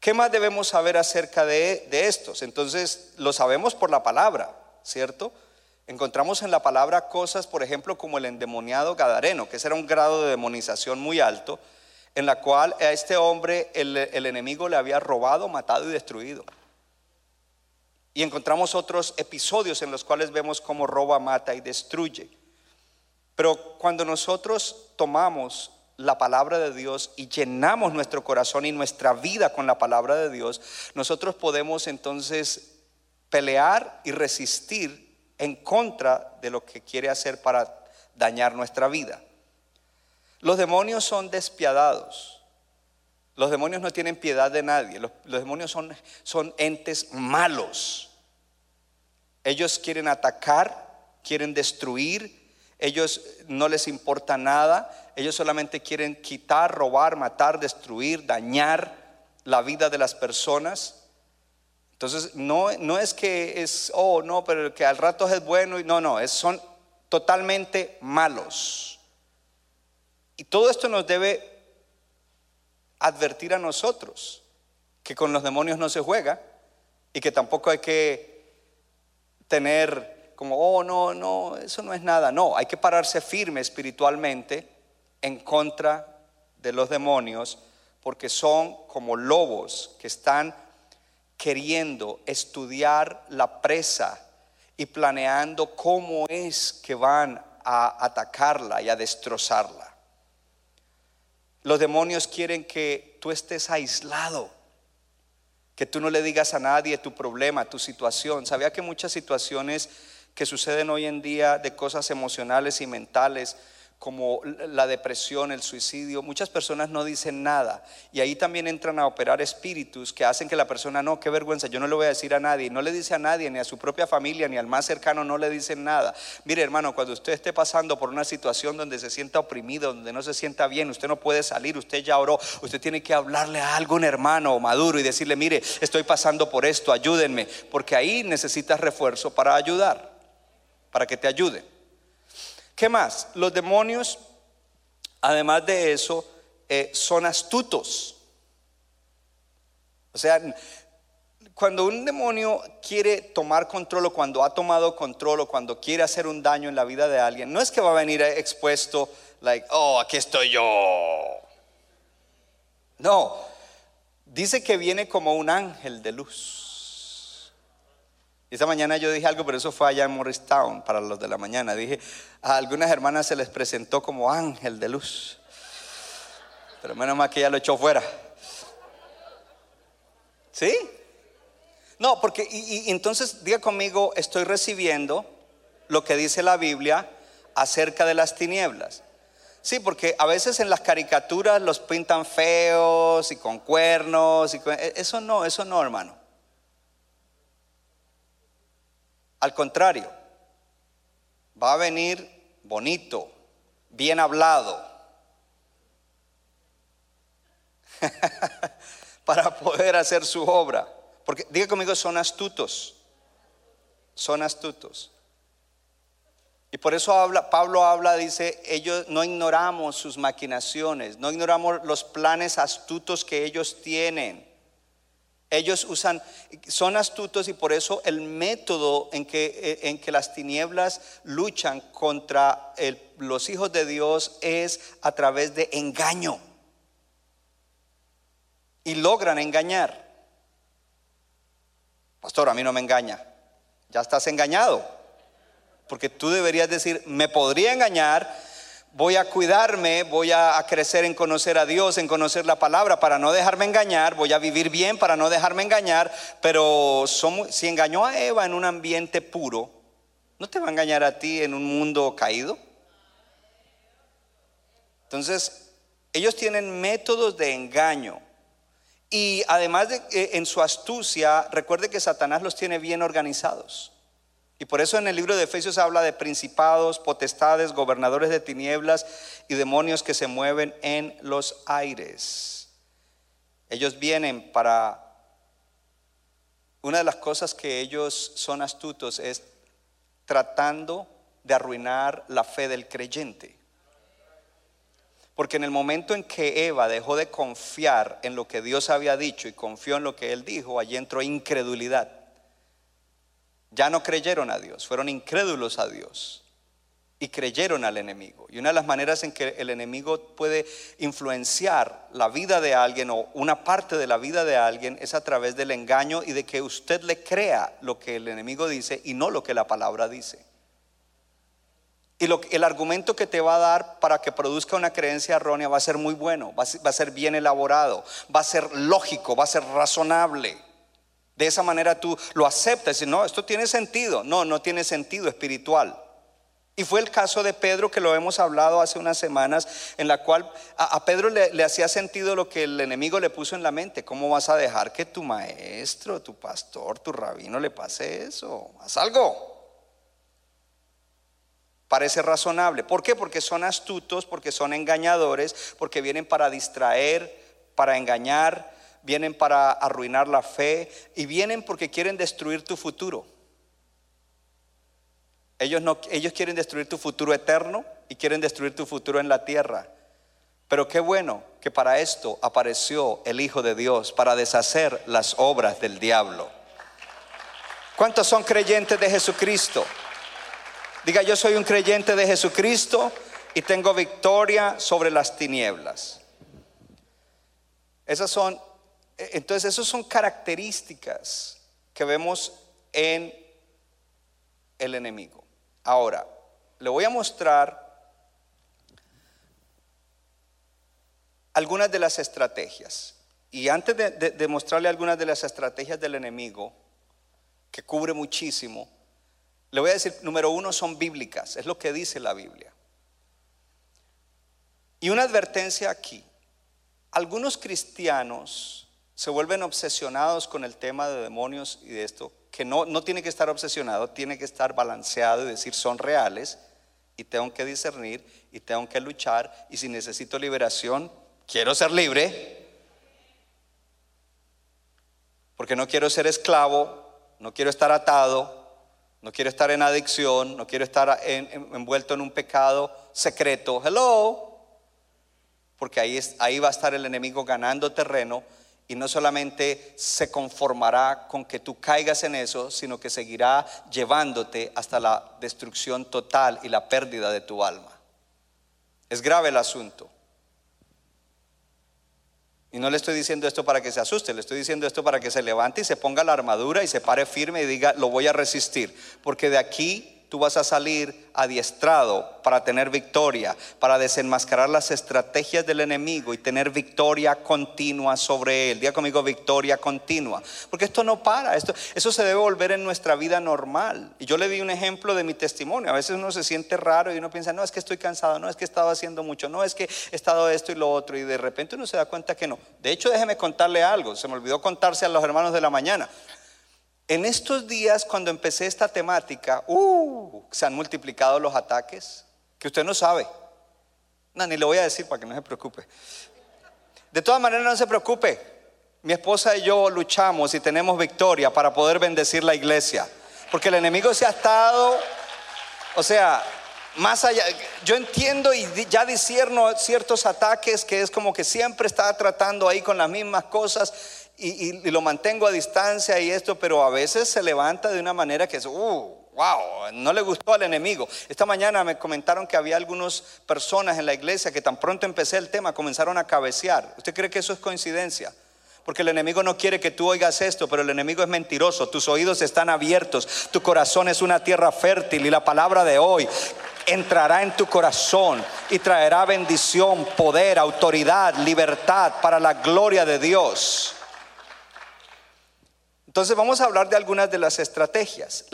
¿Qué más debemos saber acerca de, estos? Entonces, lo sabemos por la palabra, ¿cierto? Encontramos en la palabra cosas, por ejemplo, como el endemoniado Gadareno, que ese era un grado de demonización muy alto, en la cual a este hombre el enemigo le había robado, matado y destruido. Y encontramos otros episodios en los cuales vemos cómo roba, mata y destruye. Pero cuando nosotros tomamos la palabra de Dios y llenamos nuestro corazón y nuestra vida con la palabra de Dios, nosotros podemos entonces pelear y resistir en contra de lo que quiere hacer para dañar nuestra vida. Los demonios son despiadados. Los demonios no tienen piedad de nadie. Los, demonios son, entes malos. Ellos quieren atacar, quieren destruir. Ellos no les importa nada. Ellos solamente quieren quitar, robar, matar, destruir, dañar la vida de las personas. Entonces, no, no es que es, oh, no, pero que al rato es bueno. No, no, es, son totalmente malos. Y todo esto nos debe advertir a nosotros que con los demonios no se juega y que tampoco hay que tener como, oh, no, no, eso no es nada. No, hay que pararse firme espiritualmente en contra de los demonios porque son como lobos que están queriendo estudiar la presa y planeando cómo es que van a atacarla y a destrozarla. Los demonios quieren que tú estés aislado, que tú no le digas a nadie tu problema, tu situación. ¿Sabía que muchas situaciones que suceden hoy en día de cosas emocionales y mentales, como la depresión, el suicidio, muchas personas no dicen nada. Y ahí también entran a operar espíritus que hacen que la persona, no, qué vergüenza, yo no le voy a decir a nadie. No le dice a nadie, ni a su propia familia, ni al más cercano, no le dicen nada. Mire hermano, cuando usted esté pasando por una situación donde se sienta oprimido, donde no se sienta bien, usted no puede salir, usted ya oró, usted tiene que hablarle a algún hermano maduro y decirle, mire, estoy pasando por esto, ayúdenme, porque ahí necesitas refuerzo para ayudar, para que te ayude. ¿Qué más? Los demonios, además de eso, eh, son astutos. O sea, cuando un demonio quiere tomar control o cuando ha tomado control o cuando quiere hacer un daño en la vida de alguien, no es que va a venir expuesto, like, oh, aquí estoy yo. No, dice que viene como un ángel de luz. Y esta mañana yo dije algo, pero eso fue allá en Morristown para los de la mañana. Dije, a algunas hermanas se les presentó como ángel de luz. Pero menos mal que ya lo echó fuera. ¿Sí? No, porque, y, entonces diga conmigo, estoy recibiendo lo que dice la Biblia acerca de las tinieblas. Sí, porque a veces en las caricaturas los pintan feos y con cuernos. Y con- eso no, eso no, hermano. Al contrario, va a venir bonito, bien hablado, para poder hacer su obra. Porque diga conmigo, son astutos, son astutos. Y por eso habla, Pablo habla, dice, ellos no ignoramos sus maquinaciones, no ignoramos los planes astutos que ellos tienen. Ellos usan, son astutos y por eso el método en que, eh, en que las tinieblas luchan contra los hijos de Dios es a través de engaño. Y logran engañar. Pastor, a mí no me engaña. Ya estás engañado. Porque tú deberías decir, me podría engañar, voy a cuidarme, voy a, crecer en conocer a Dios, en conocer la palabra para no dejarme engañar, voy a vivir bien para no dejarme engañar, pero si engañó a Eva en un ambiente puro, ¿no te va a engañar a ti en un mundo caído? Entonces, ellos tienen métodos de engaño. Y además de eh, en su astucia, recuerde que Satanás los tiene bien organizados. Y por eso en el libro de Efesios habla de principados, potestades, gobernadores de tinieblas y demonios que se mueven en los aires. Ellos vienen para... Una de las cosas que ellos son astutos es tratando de arruinar la fe del creyente. Porque en el momento en que Eva dejó de confiar en lo que Dios había dicho y confió en lo que él dijo, allí entró incredulidad. Ya no creyeron a Dios, fueron incrédulos a Dios y creyeron al enemigo. Y una de las maneras en que el enemigo puede influenciar la vida de alguien o una parte de la vida de alguien es a través del engaño y de que usted le crea lo que el enemigo dice y no lo que la palabra dice. Y el argumento que te va a dar para que produzca una creencia errónea va a ser muy bueno, va a ser bien elaborado, va a ser lógico, va a ser razonable. De esa manera tú lo aceptas y no, esto tiene sentido. No, no tiene sentido espiritual. Y fue el caso de Pedro que lo hemos hablado hace unas semanas, en la cual a, Pedro le, le hacía sentido lo que el enemigo le puso en la mente. ¿Cómo vas a dejar que tu maestro, tu pastor, tu rabino le pase eso? Haz algo. Parece razonable. ¿Por qué? Porque son astutos, porque son engañadores, porque vienen para distraer, para engañar, vienen para arruinar la fe y vienen porque quieren destruir tu futuro. Ellos, no, ellos quieren destruir tu futuro eterno y quieren destruir tu futuro en la tierra. Pero qué bueno que para esto apareció el Hijo de Dios, para deshacer las obras del diablo. ¿Cuántos son creyentes de Jesucristo? Diga, yo soy un creyente de Jesucristo y tengo victoria sobre las tinieblas. Esas son, entonces, esas son características que vemos en el enemigo. Ahora, le voy a mostrar algunas de las estrategias. Y antes de, de, de, mostrarle algunas de las estrategias del enemigo, que cubre muchísimo, le voy a decir, número uno, son bíblicas, es lo que dice la Biblia. Y una advertencia aquí, algunos cristianos se vuelven obsesionados con el tema de demonios y de esto, que no, no tiene que estar obsesionado, tiene que estar balanceado y decir son reales y tengo que discernir y tengo que luchar y si necesito liberación, quiero ser libre, porque no quiero ser esclavo, no quiero estar atado, no quiero estar en adicción, no quiero estar en, en, envuelto en un pecado secreto. Hello. Porque ahí, ahí va a estar el enemigo ganando terreno y no solamente se conformará con que tú caigas en eso, sino que seguirá llevándote hasta la destrucción total y la pérdida de tu alma. Es grave el asunto. Y no le estoy diciendo esto para que se asuste, le estoy diciendo esto para que se levante y se ponga la armadura y se pare firme y diga, lo voy a resistir. Porque de aquí tú vas a salir adiestrado para tener victoria, para desenmascarar las estrategias del enemigo y tener victoria continua sobre él. Diga conmigo victoria continua. Porque esto no para, esto, eso se debe volver en nuestra vida normal. Y yo le di un ejemplo de mi testimonio. A veces uno se siente raro y uno piensa, no, es que estoy cansado, no, es que he estado haciendo mucho, no, es que he estado esto y lo otro. Y de repente uno se da cuenta que no. De hecho, déjeme contarle algo. Se me olvidó contarse a los hermanos de la mañana. En estos días, cuando empecé esta temática, uh, se han multiplicado los ataques, que usted no sabe. No, ni le voy a decir para que no se preocupe. De todas maneras, no se preocupe. Mi esposa y yo luchamos y tenemos victoria para poder bendecir la iglesia. Porque el enemigo se ha estado, o sea, más allá, yo entiendo y ya discierno ciertos ataques que es como que siempre está tratando ahí con las mismas cosas y, lo mantengo a distancia y esto, pero a veces se levanta de una manera que es, uh, wow, no le gustó al enemigo. Esta mañana me comentaron que había algunas personas en la iglesia que tan pronto empecé el tema comenzaron a cabecear. ¿Usted cree que eso es coincidencia? Porque el enemigo no quiere que tú oigas esto, pero el enemigo es mentiroso. Tus oídos están abiertos, tu corazón es una tierra fértil y la palabra de hoy entrará en tu corazón y traerá bendición, poder, autoridad, libertad para la gloria de Dios. Entonces vamos a hablar de algunas de las estrategias.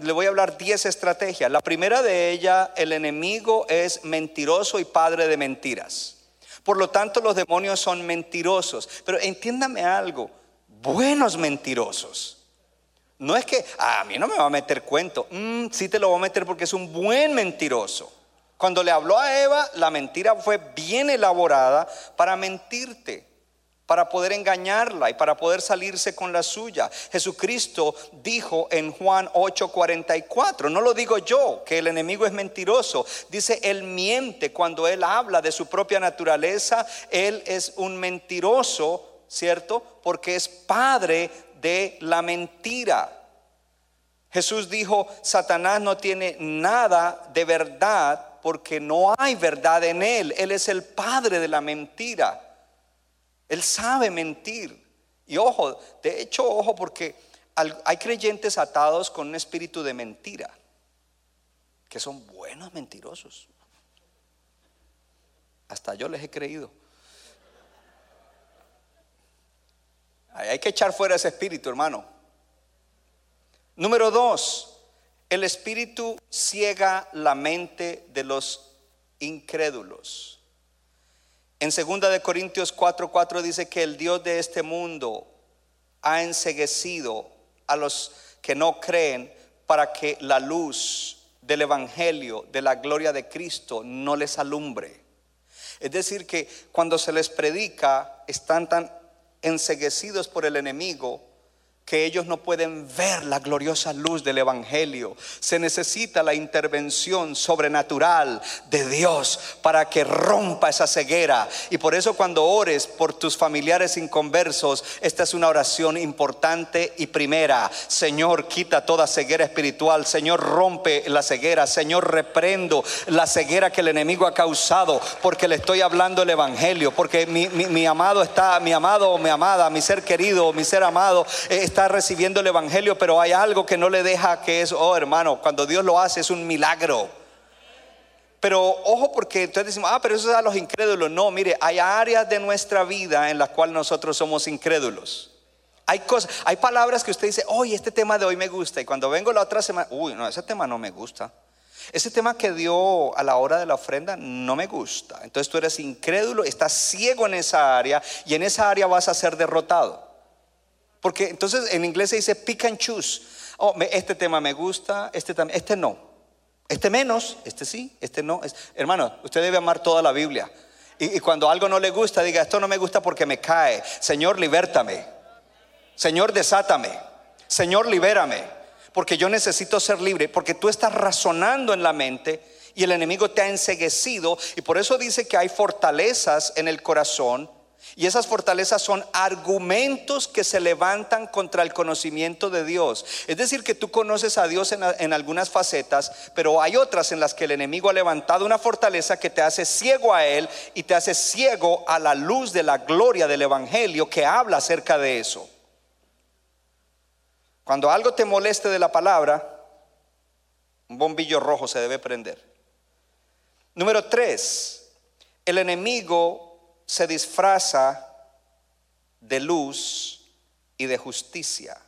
Le voy a hablar 10 estrategias. La primera de ellas, el enemigo es mentiroso y padre de mentiras. Por lo tanto, los demonios son mentirosos. Pero entiéndame algo, buenos mentirosos. No es que "Ah, a mí no me va a meter cuento. Mm, sí te lo va a meter porque es un buen mentiroso. Cuando le habló a Eva, la mentira fue bien elaborada para mentirte, para poder engañarla y para poder salirse con la suya. Jesucristo dijo en Juan 8:44, no lo digo yo, que el enemigo es mentiroso. Dice, él miente cuando él habla de su propia naturaleza, él es un mentiroso, ¿cierto? Porque es padre de la mentira. Jesús dijo, Satanás no tiene nada de verdad porque no hay verdad en él. Él es el padre de la mentira. Él sabe mentir. Y ojo, de hecho, ojo, porque hay creyentes atados con un espíritu de mentira, que son buenos mentirosos. Hasta yo les he creído. Hay que echar fuera ese espíritu, hermano. Número dos, el espíritu ciega la mente de los incrédulos. En 2 de Corintios 4:4 dice que el Dios de este mundo ha enseguecido a los que no creen para que la luz del evangelio de la gloria de Cristo no les alumbre. Es decir, que cuando se les predica están tan enseguecidos por el enemigo que ellos no pueden ver la gloriosa luz del Evangelio. Se necesita la intervención sobrenatural de Dios para que rompa esa ceguera. Y por eso cuando ores por tus familiares inconversos, esta es una oración importante y primera. Señor, quita toda ceguera espiritual. Señor, rompe la ceguera. Señor, reprendo la ceguera que el enemigo ha causado porque le estoy hablando el Evangelio. Porque mi, mi- mi amado está, mi amado o mi amada, mi ser querido, mi ser amado, eh, está recibiendo el Evangelio, pero hay algo que no le deja que es, oh hermano, cuando Dios lo hace es un milagro. Pero ojo porque entonces decimos, ah, pero eso es a los incrédulos. No, mire, hay áreas de nuestra vida en las cuales nosotros somos incrédulos. Hay cosas, hay palabras que usted dice, oye, este tema de hoy me gusta. Y cuando vengo la otra semana, uy, no, ese tema no me gusta. Ese tema que dio a la hora de la ofrenda no me gusta. Entonces tú eres incrédulo, estás ciego en esa área y en esa área vas a ser derrotado. Porque entonces en inglés se dice pick and choose. Oh, este tema me gusta, este también, este no. Este menos, este sí, este no. Hermano, usted debe amar toda la Biblia. Y, y cuando algo no le gusta, diga, esto no me gusta porque me cae. Señor, libértame. Señor, desátame. Señor, libérame. Porque yo necesito ser libre. Porque tú estás razonando en la mente y el enemigo te ha enseguecido. Y por eso dice que hay fortalezas en el corazón. Y esas fortalezas son argumentos que se levantan contra el conocimiento de Dios. Es decir, que tú conoces a Dios en, algunas facetas, pero hay otras en las que el enemigo ha levantado una fortaleza que te hace ciego a Él y te hace ciego a la luz de la gloria del Evangelio que habla acerca de eso. Cuando algo te moleste de la palabra, un bombillo rojo se debe prender. Número tres, el enemigo se disfraza de luz y de justicia.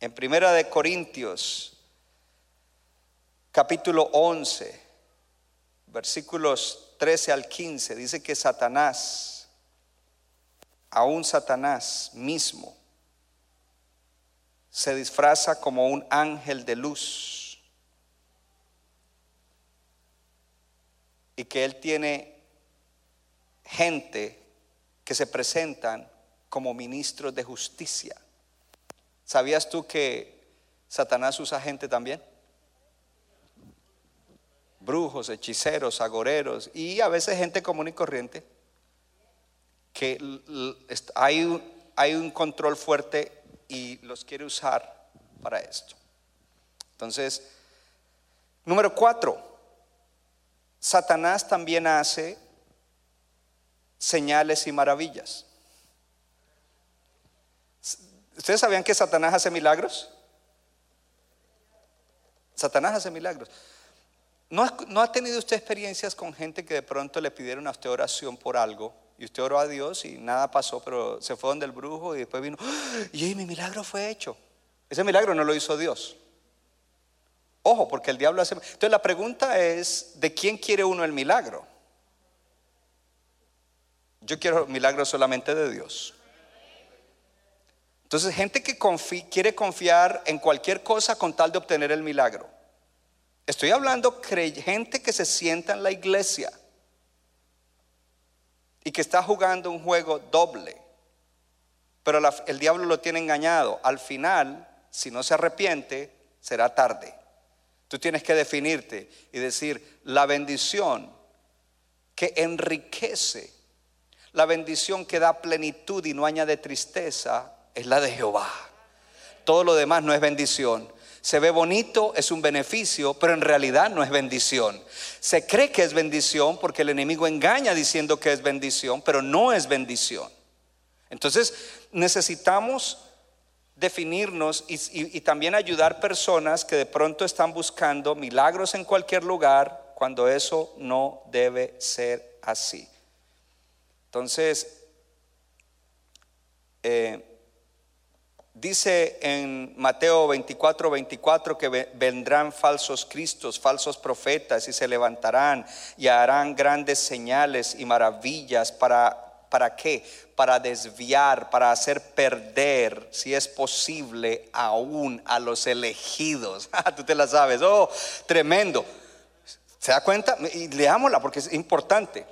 En Primera de Corintios, capítulo 11, versículos 13 al 15, dice que Satanás, aún Satanás mismo, se disfraza como un ángel de luz y que él tiene gente que se presentan como ministros de justicia. ¿Sabías tú que Satanás usa gente también? Brujos, hechiceros, agoreros y a veces gente común y corriente. que hay, un- hay un control fuerte y los quiere usar para esto. Entonces, número cuatro, Satanás también hace señales y maravillas. ¿Ustedes sabían que Satanás hace milagros? Satanás hace milagros. ¿No ha, no ha tenido usted experiencias con gente que de pronto le pidieron a usted oración por algo y usted oró a Dios y nada pasó, pero se fue donde el brujo y después vino, ¡Ah! y mi milagro fue hecho? Ese milagro no lo hizo Dios. Ojo, porque el diablo hace... Entonces la pregunta es, ¿de quién quiere uno el milagro? Yo quiero milagro solamente de Dios. Entonces, gente que quiere confiar en cualquier cosa con tal de obtener el milagro. Estoy hablando gente que se sienta en la iglesia y que está jugando un juego doble, pero el diablo lo tiene engañado. Al final, si no se arrepiente, será tarde. Tú tienes que definirte y decir, la bendición que enriquece, la bendición que da plenitud y no añade tristeza, es la de Jehová. Todo lo demás no es bendición. Se ve bonito, es un beneficio, pero en realidad no es bendición. Se cree que es bendición porque el enemigo engaña diciendo que es bendición, pero no es bendición. Entonces necesitamos definirnos y, también ayudar personas que de pronto están buscando milagros en cualquier lugar cuando eso no debe ser así. Entonces, eh, Dice en Mateo 24, 24 que ve- vendrán falsos cristos, falsos profetas y se levantarán y harán grandes señales y maravillas para, ¿para qué? Para desviar, para hacer perder, si es posible, aún a los elegidos. Ah, Tú te la sabes, oh, tremendo. ¿Se da cuenta? Y leámosla porque es importante.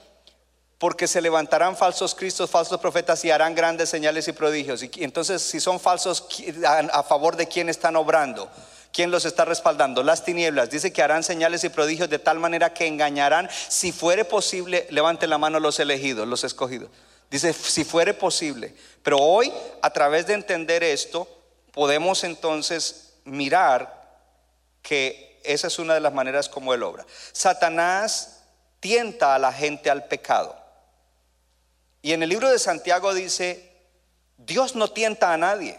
Porque se levantarán falsos cristos, falsos profetas y harán grandes señales y prodigios. Y entonces, si son falsos, ¿qui- ¿a favor de quién están obrando? ¿Quién los está respaldando? Las tinieblas. Dice que harán señales y prodigios de tal manera que engañarán, si fuere posible, levanten la mano los elegidos, los escogidos. Dice, si fuere posible. Pero hoy, a través de entender esto, podemos entonces mirar que esa es una de las maneras como él obra. Satanás tienta a la gente al pecado. Y en el libro de Santiago dice, Dios no tienta a nadie,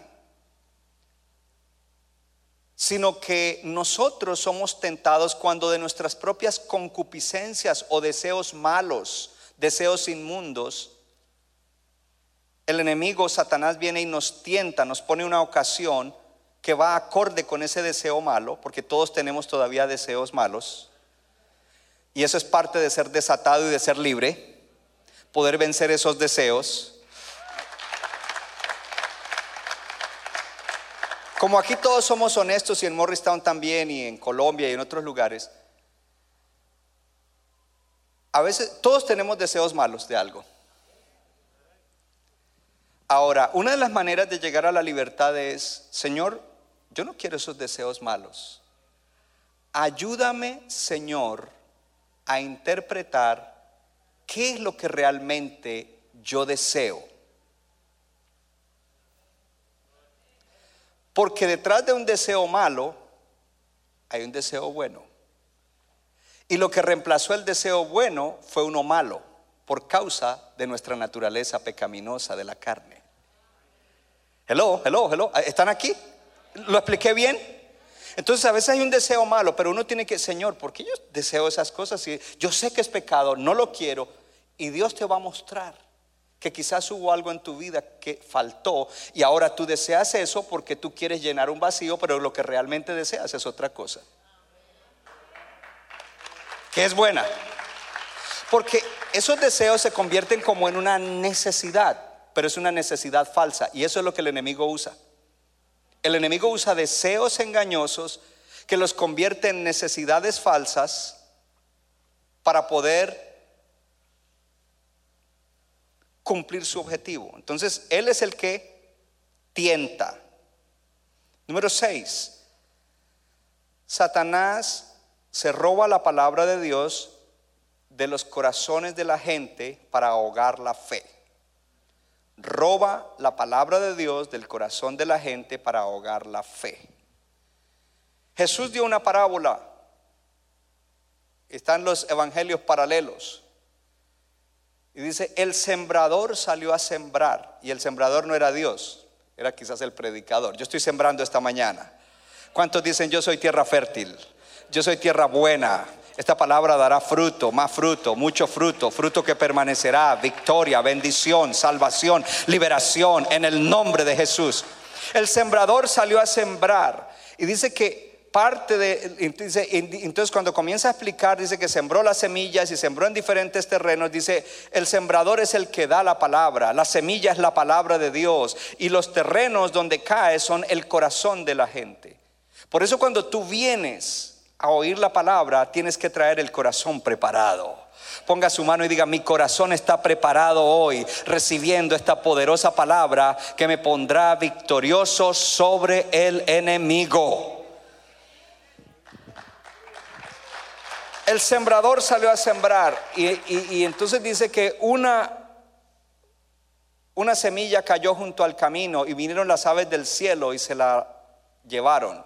sino que nosotros somos tentados cuando de nuestras propias concupiscencias o deseos malos, deseos inmundos, el enemigo Satanás viene y nos tienta, nos pone una ocasión que va acorde con ese deseo malo, porque todos tenemos todavía deseos malos. Y eso es parte de ser desatado y de ser libre, poder vencer esos deseos. Como aquí todos somos honestos y en Morristown también y en Colombia y en otros lugares, a veces todos tenemos deseos malos de algo. Ahora, una de las maneras de llegar a la libertad es, Señor, yo no quiero esos deseos malos. Ayúdame, Señor, a interpretar qué es lo que realmente yo deseo. Porque detrás de un deseo malo hay un deseo bueno. Y lo que reemplazó el deseo bueno fue uno malo por causa de nuestra naturaleza pecaminosa de la carne. Hello, hello, hello. ¿Están aquí? ¿Lo expliqué bien? Entonces a veces hay un deseo malo, pero uno tiene que, Señor, ¿por qué yo deseo esas cosas? Y yo sé que es pecado, no lo quiero. Y Dios te va a mostrar que quizás hubo algo en tu vida que faltó y ahora tú deseas eso porque tú quieres llenar un vacío, pero lo que realmente deseas es otra cosa. Que es buena. Porque esos deseos se convierten como en una necesidad, pero es una necesidad falsa y eso es lo que el enemigo usa. El enemigo usa deseos engañosos que los convierte en necesidades falsas para poder cumplir su objetivo. Entonces, Él es el que tienta. Número 6. Satanás se roba la palabra de Dios de los corazones de la gente para ahogar la fe. roba la palabra de Dios del corazón de la gente para ahogar la fe. Jesús dio una parábola. Están los evangelios paralelos. Y dice, el sembrador salió a sembrar. Y el sembrador no era Dios, era quizás el predicador. Yo estoy sembrando esta mañana. ¿Cuántos dicen yo soy tierra fértil? Yo soy tierra buena. Esta palabra dará fruto, más fruto, mucho fruto, fruto que permanecerá, victoria, bendición, salvación, liberación en el nombre de Jesús. El sembrador salió a sembrar y dice que parte de, entonces cuando comienza a explicar, dice que sembró las semillas y sembró en diferentes terrenos, dice, el sembrador es el que da la palabra, la semilla es la palabra de Dios y los terrenos donde cae son el corazón de la gente. Por eso cuando tú vienes a oír la palabra, tienes que traer el corazón preparado. Ponga su mano y diga, mi corazón está preparado hoy recibiendo esta poderosa palabra que me pondrá victorioso sobre el enemigo. El sembrador salió a sembrar y, entonces dice que una, una semilla cayó junto al camino y vinieron las aves del cielo y se la llevaron.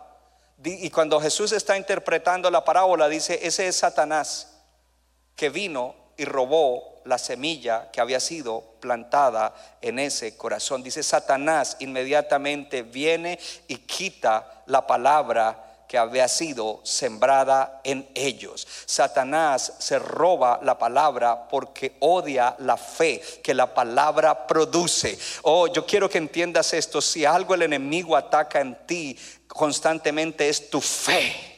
Y cuando Jesús está interpretando la parábola, dice, ese es Satanás que vino y robó la semilla que había sido plantada en ese corazón. Dice, Satanás inmediatamente viene y quita la palabra que había sido sembrada en ellos. Satanás se roba la palabra porque odia la fe que la palabra produce. Oh, yo quiero que entiendas esto. Si algo el enemigo ataca en ti constantemente es tu fe.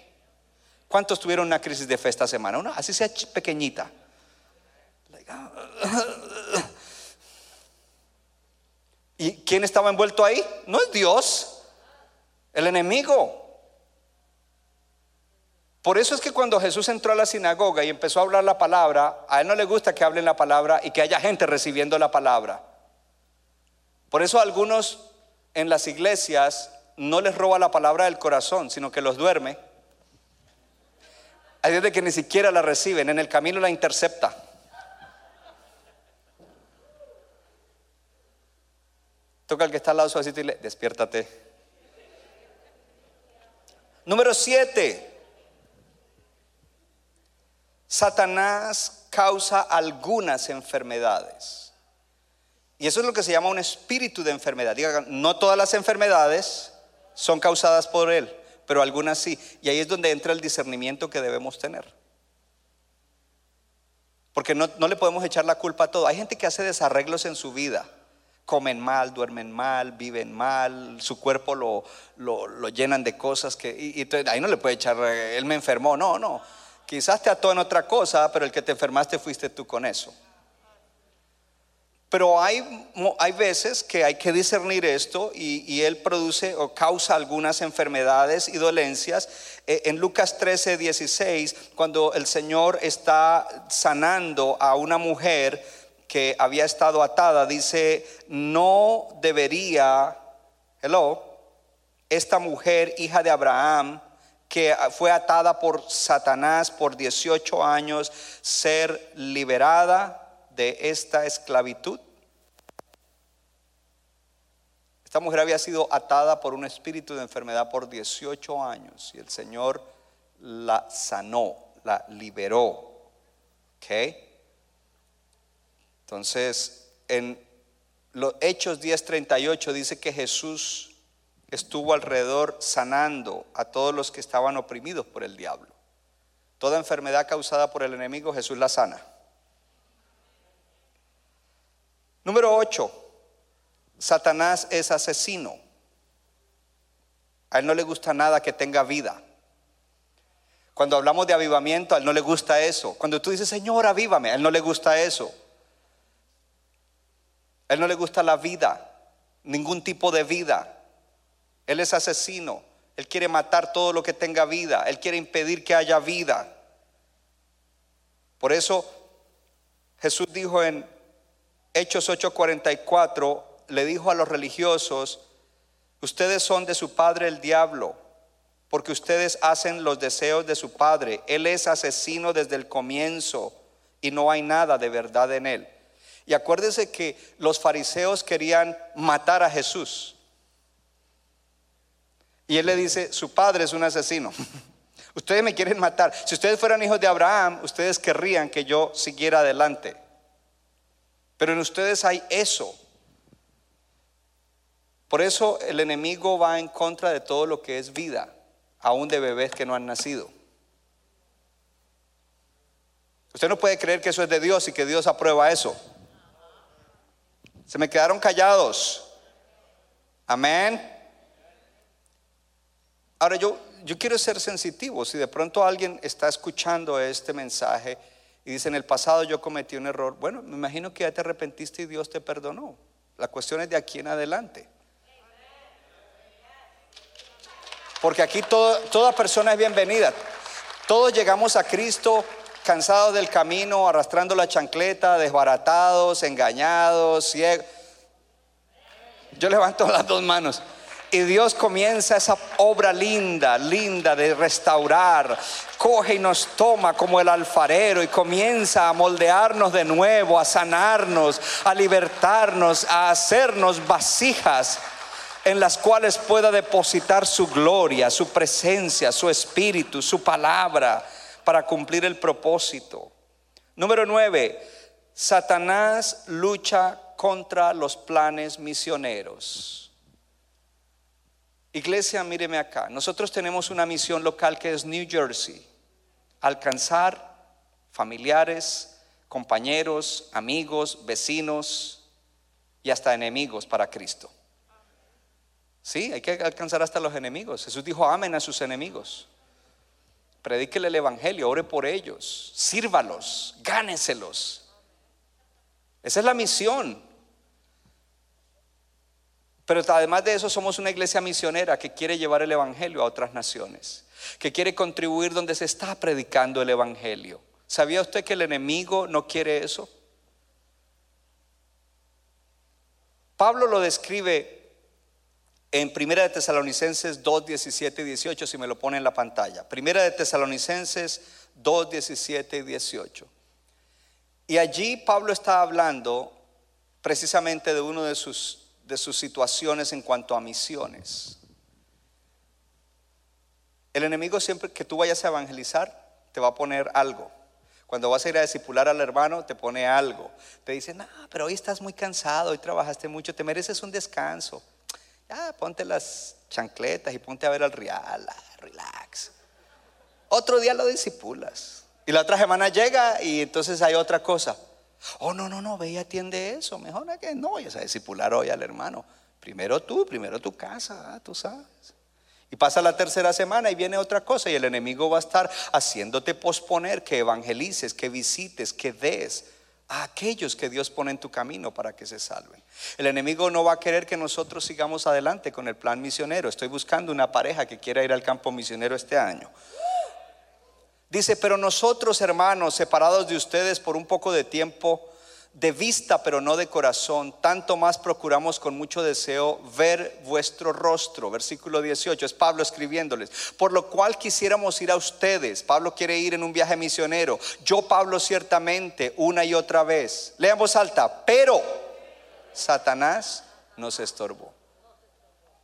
¿Cuántos tuvieron una crisis de fe esta semana? Una, así sea pequeñita. ¿Y quién estaba envuelto ahí? No es Dios, el enemigo. Por eso es que cuando Jesús entró a la sinagoga y empezó a hablar la palabra, a él no le gusta que hablen la palabra y que haya gente recibiendo la palabra. Por eso a algunos en las iglesias no les roba la palabra del corazón, sino que los duerme. Hay de que ni siquiera la reciben, en el camino la intercepta. Toca al que está al lado suavecito y le, despiértate. Número siete. Satanás causa algunas enfermedades. Y eso es lo que se llama un espíritu de enfermedad. no todas las enfermedades son causadas por él, pero algunas sí. Y ahí es donde entra el discernimiento que debemos tener. Porque no, le podemos echar la culpa a todo. Hay gente que hace desarreglos en su vida. Comen mal, duermen mal, viven mal, su cuerpo lo, lo, llenan de cosas que... Y ahí no le puede echar, eh, él me enfermó. No, no. Quizás te ató en otra cosa, pero el que te enfermaste fuiste tú con eso. Pero hay, hay veces que hay que discernir esto y, él produce o causa algunas enfermedades y dolencias. E, en Lucas 13, 16, cuando el Señor está sanando a una mujer que había estado atada, dice, no debería, hello, esta mujer, hija de Abraham, que fue atada por Satanás por 18 años, ser liberada de esta esclavitud. Esta mujer había sido atada por un espíritu de enfermedad por 18 años y el Señor la sanó, la liberó. ¿Ok? Entonces, en los Hechos 10:38 dice que Jesús estuvo alrededor sanando a todos los que estaban oprimidos por el diablo. Toda enfermedad causada por el enemigo, Jesús la sana. Número 8. Satanás es asesino. A él no le gusta nada que tenga vida. Cuando hablamos de avivamiento, a él no le gusta eso. Cuando tú dices, Señor, avívame, a él no le gusta eso. A él no le gusta la vida, ningún tipo de vida. Él es asesino. Él quiere matar todo lo que tenga vida. Él quiere impedir que haya vida. Por eso Jesús dijo en Hechos 8:44, le dijo a los religiosos, ustedes son de su padre el diablo, porque ustedes hacen los deseos de su padre. Él es asesino desde el comienzo y no hay nada de verdad en él. Y acuérdese que los fariseos querían matar a Jesús. Y él le dice, su padre es un asesino. Ustedes me quieren matar. Si ustedes fueran hijos de Abraham, ustedes querrían que yo siguiera adelante. Pero en ustedes hay eso. Por eso el enemigo va en contra de todo lo que es vida, aún de bebés que no han nacido. Usted no puede creer que eso es de Dios y que Dios aprueba eso. Se me quedaron callados. Amén. Ahora yo, yo quiero ser sensitivo. Si de pronto alguien está escuchando este mensaje y dice, en el pasado yo cometí un error, bueno, me imagino que ya te arrepentiste y Dios te perdonó. La cuestión es de aquí en adelante. Porque aquí toda persona es bienvenida. Todos llegamos a Cristo cansados del camino, arrastrando la chancleta, desbaratados, engañados, ciegos. Yo levanto las dos manos. Y Dios comienza esa obra linda, linda de restaurar. Coge y nos toma como el alfarero y comienza a moldearnos de nuevo, a sanarnos, a libertarnos, a hacernos vasijas en las cuales pueda depositar su gloria, su presencia, su espíritu, su palabra para cumplir el propósito. Número nueve, Satanás lucha contra los planes misioneros. Iglesia, míreme acá. Nosotros tenemos una misión local que es New Jersey. Alcanzar familiares, compañeros, amigos, vecinos y hasta enemigos para Cristo. Sí, hay que alcanzar hasta los enemigos. Jesús dijo, amen a sus enemigos. Predíquele el Evangelio, ore por ellos, sírvalos, gáneselos. Esa es la misión. Pero además de eso somos una iglesia misionera que quiere llevar el Evangelio a otras naciones, que quiere contribuir donde se está predicando el Evangelio. ¿Sabía usted que el enemigo no quiere eso? Pablo lo describe en Primera de Tesalonicenses 2, 17 y 18, si me lo pone en la pantalla. Primera de Tesalonicenses 2, 17 y 18. Y allí Pablo está hablando precisamente de una de sus, de sus situaciones en cuanto a misiones. El enemigo siempre que tú vayas a evangelizar te va a poner algo. Cuando vas a ir a discipular al hermano, te pone algo. Te dice, no, pero hoy estás muy cansado, hoy trabajaste mucho, te mereces un descanso. Ya, ponte las chancletas y ponte a ver al real, ah, relax. Otro día lo disipulas. Y la otra semana llega y entonces hay otra cosa. Oh, no, no, no, ve y atiende eso. Mejor que no vayas a discipular hoy al hermano. Primero tú, primero tu casa, ah, tú sabes. Y pasa la tercera semana y viene otra cosa y el enemigo va a estar haciéndote posponer que evangelices, que visites, que des a aquellos que Dios pone en tu camino para que se salven. El enemigo no va a querer que nosotros sigamos adelante con el plan misionero. Estoy buscando una pareja que quiera ir al campo misionero este año. Dice, pero nosotros hermanos, separados de ustedes por un poco de tiempo, de vista pero no de corazón, tanto más procuramos con mucho deseo ver vuestro rostro. Versículo 18, es Pablo escribiéndoles. Por lo cual quisiéramos ir a ustedes. Pablo quiere ir en un viaje misionero. Yo, Pablo, ciertamente, una y otra vez. Leamos alta, pero Satanás nos estorbó.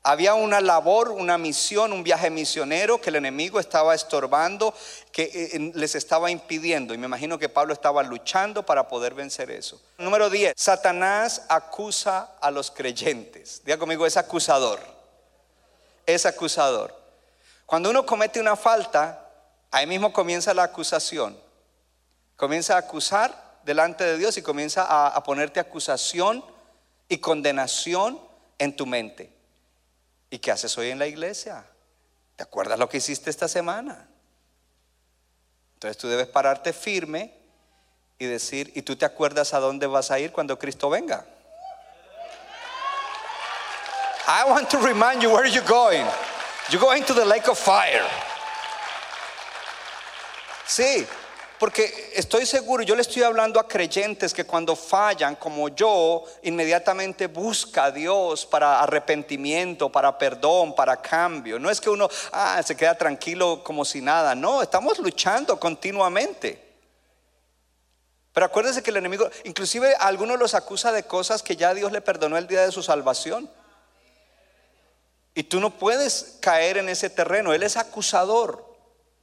Había una labor, una misión, un viaje misionero que el enemigo estaba estorbando, que eh, les estaba impidiendo. Y me imagino que Pablo estaba luchando para poder vencer eso. Número 10. Satanás acusa a los creyentes. Diga conmigo, es acusador. Es acusador. Cuando uno comete una falta, ahí mismo comienza la acusación. Comienza a acusar delante de Dios y comienza a, a ponerte acusación y condenación en tu mente. ¿Y qué haces hoy en la iglesia? ¿Te acuerdas lo que hiciste esta semana? Entonces tú debes pararte firme y decir, ¿y tú te acuerdas a dónde vas a ir cuando Cristo venga? I want to remind you where you're going. You're going to the lake of fire. Sí, porque estoy seguro, yo le estoy hablando a creyentes que cuando fallan, como yo, inmediatamente busca a Dios para arrepentimiento, para perdón, para cambio. No es que uno ah, se queda tranquilo como si nada. No, estamos luchando continuamente. Pero acuérdense que el enemigo, inclusive a algunos los acusa de cosas que ya Dios le perdonó el día de su salvación. Y tú no puedes caer en ese terreno. Él es acusador.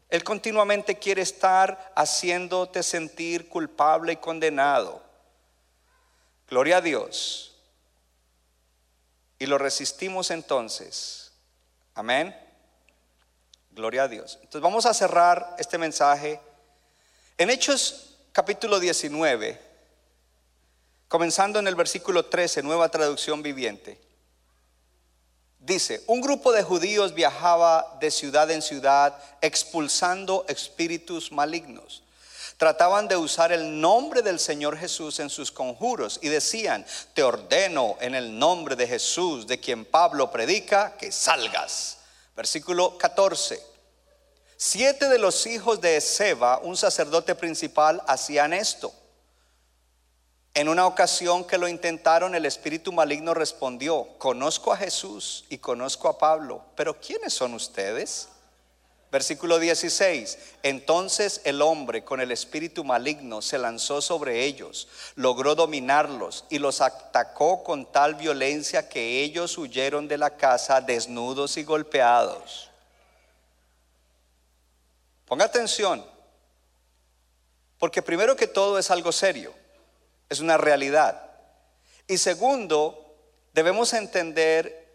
Él continuamente quiere estar haciéndote sentir culpable y condenado. Gloria a Dios. Y lo resistimos entonces. Amén. Gloria a Dios. Entonces vamos a cerrar este mensaje. En Hechos capítulo 19, comenzando en el versículo 13, nueva traducción viviente. Dice, un grupo de judíos viajaba de ciudad en ciudad expulsando espíritus malignos. Trataban de usar el nombre del Señor Jesús en sus conjuros y decían, te ordeno en el nombre de Jesús, de quien Pablo predica, que salgas. Versículo 14. Siete de los hijos de Seba, un sacerdote principal, hacían esto. En una ocasión que lo intentaron, el espíritu maligno respondió, conozco a Jesús y conozco a Pablo, pero ¿quiénes son ustedes? Versículo 16. Entonces el hombre con el espíritu maligno se lanzó sobre ellos, logró dominarlos y los atacó con tal violencia que ellos huyeron de la casa desnudos y golpeados. Ponga atención, porque primero que todo es algo serio, es una realidad. Y segundo, debemos entender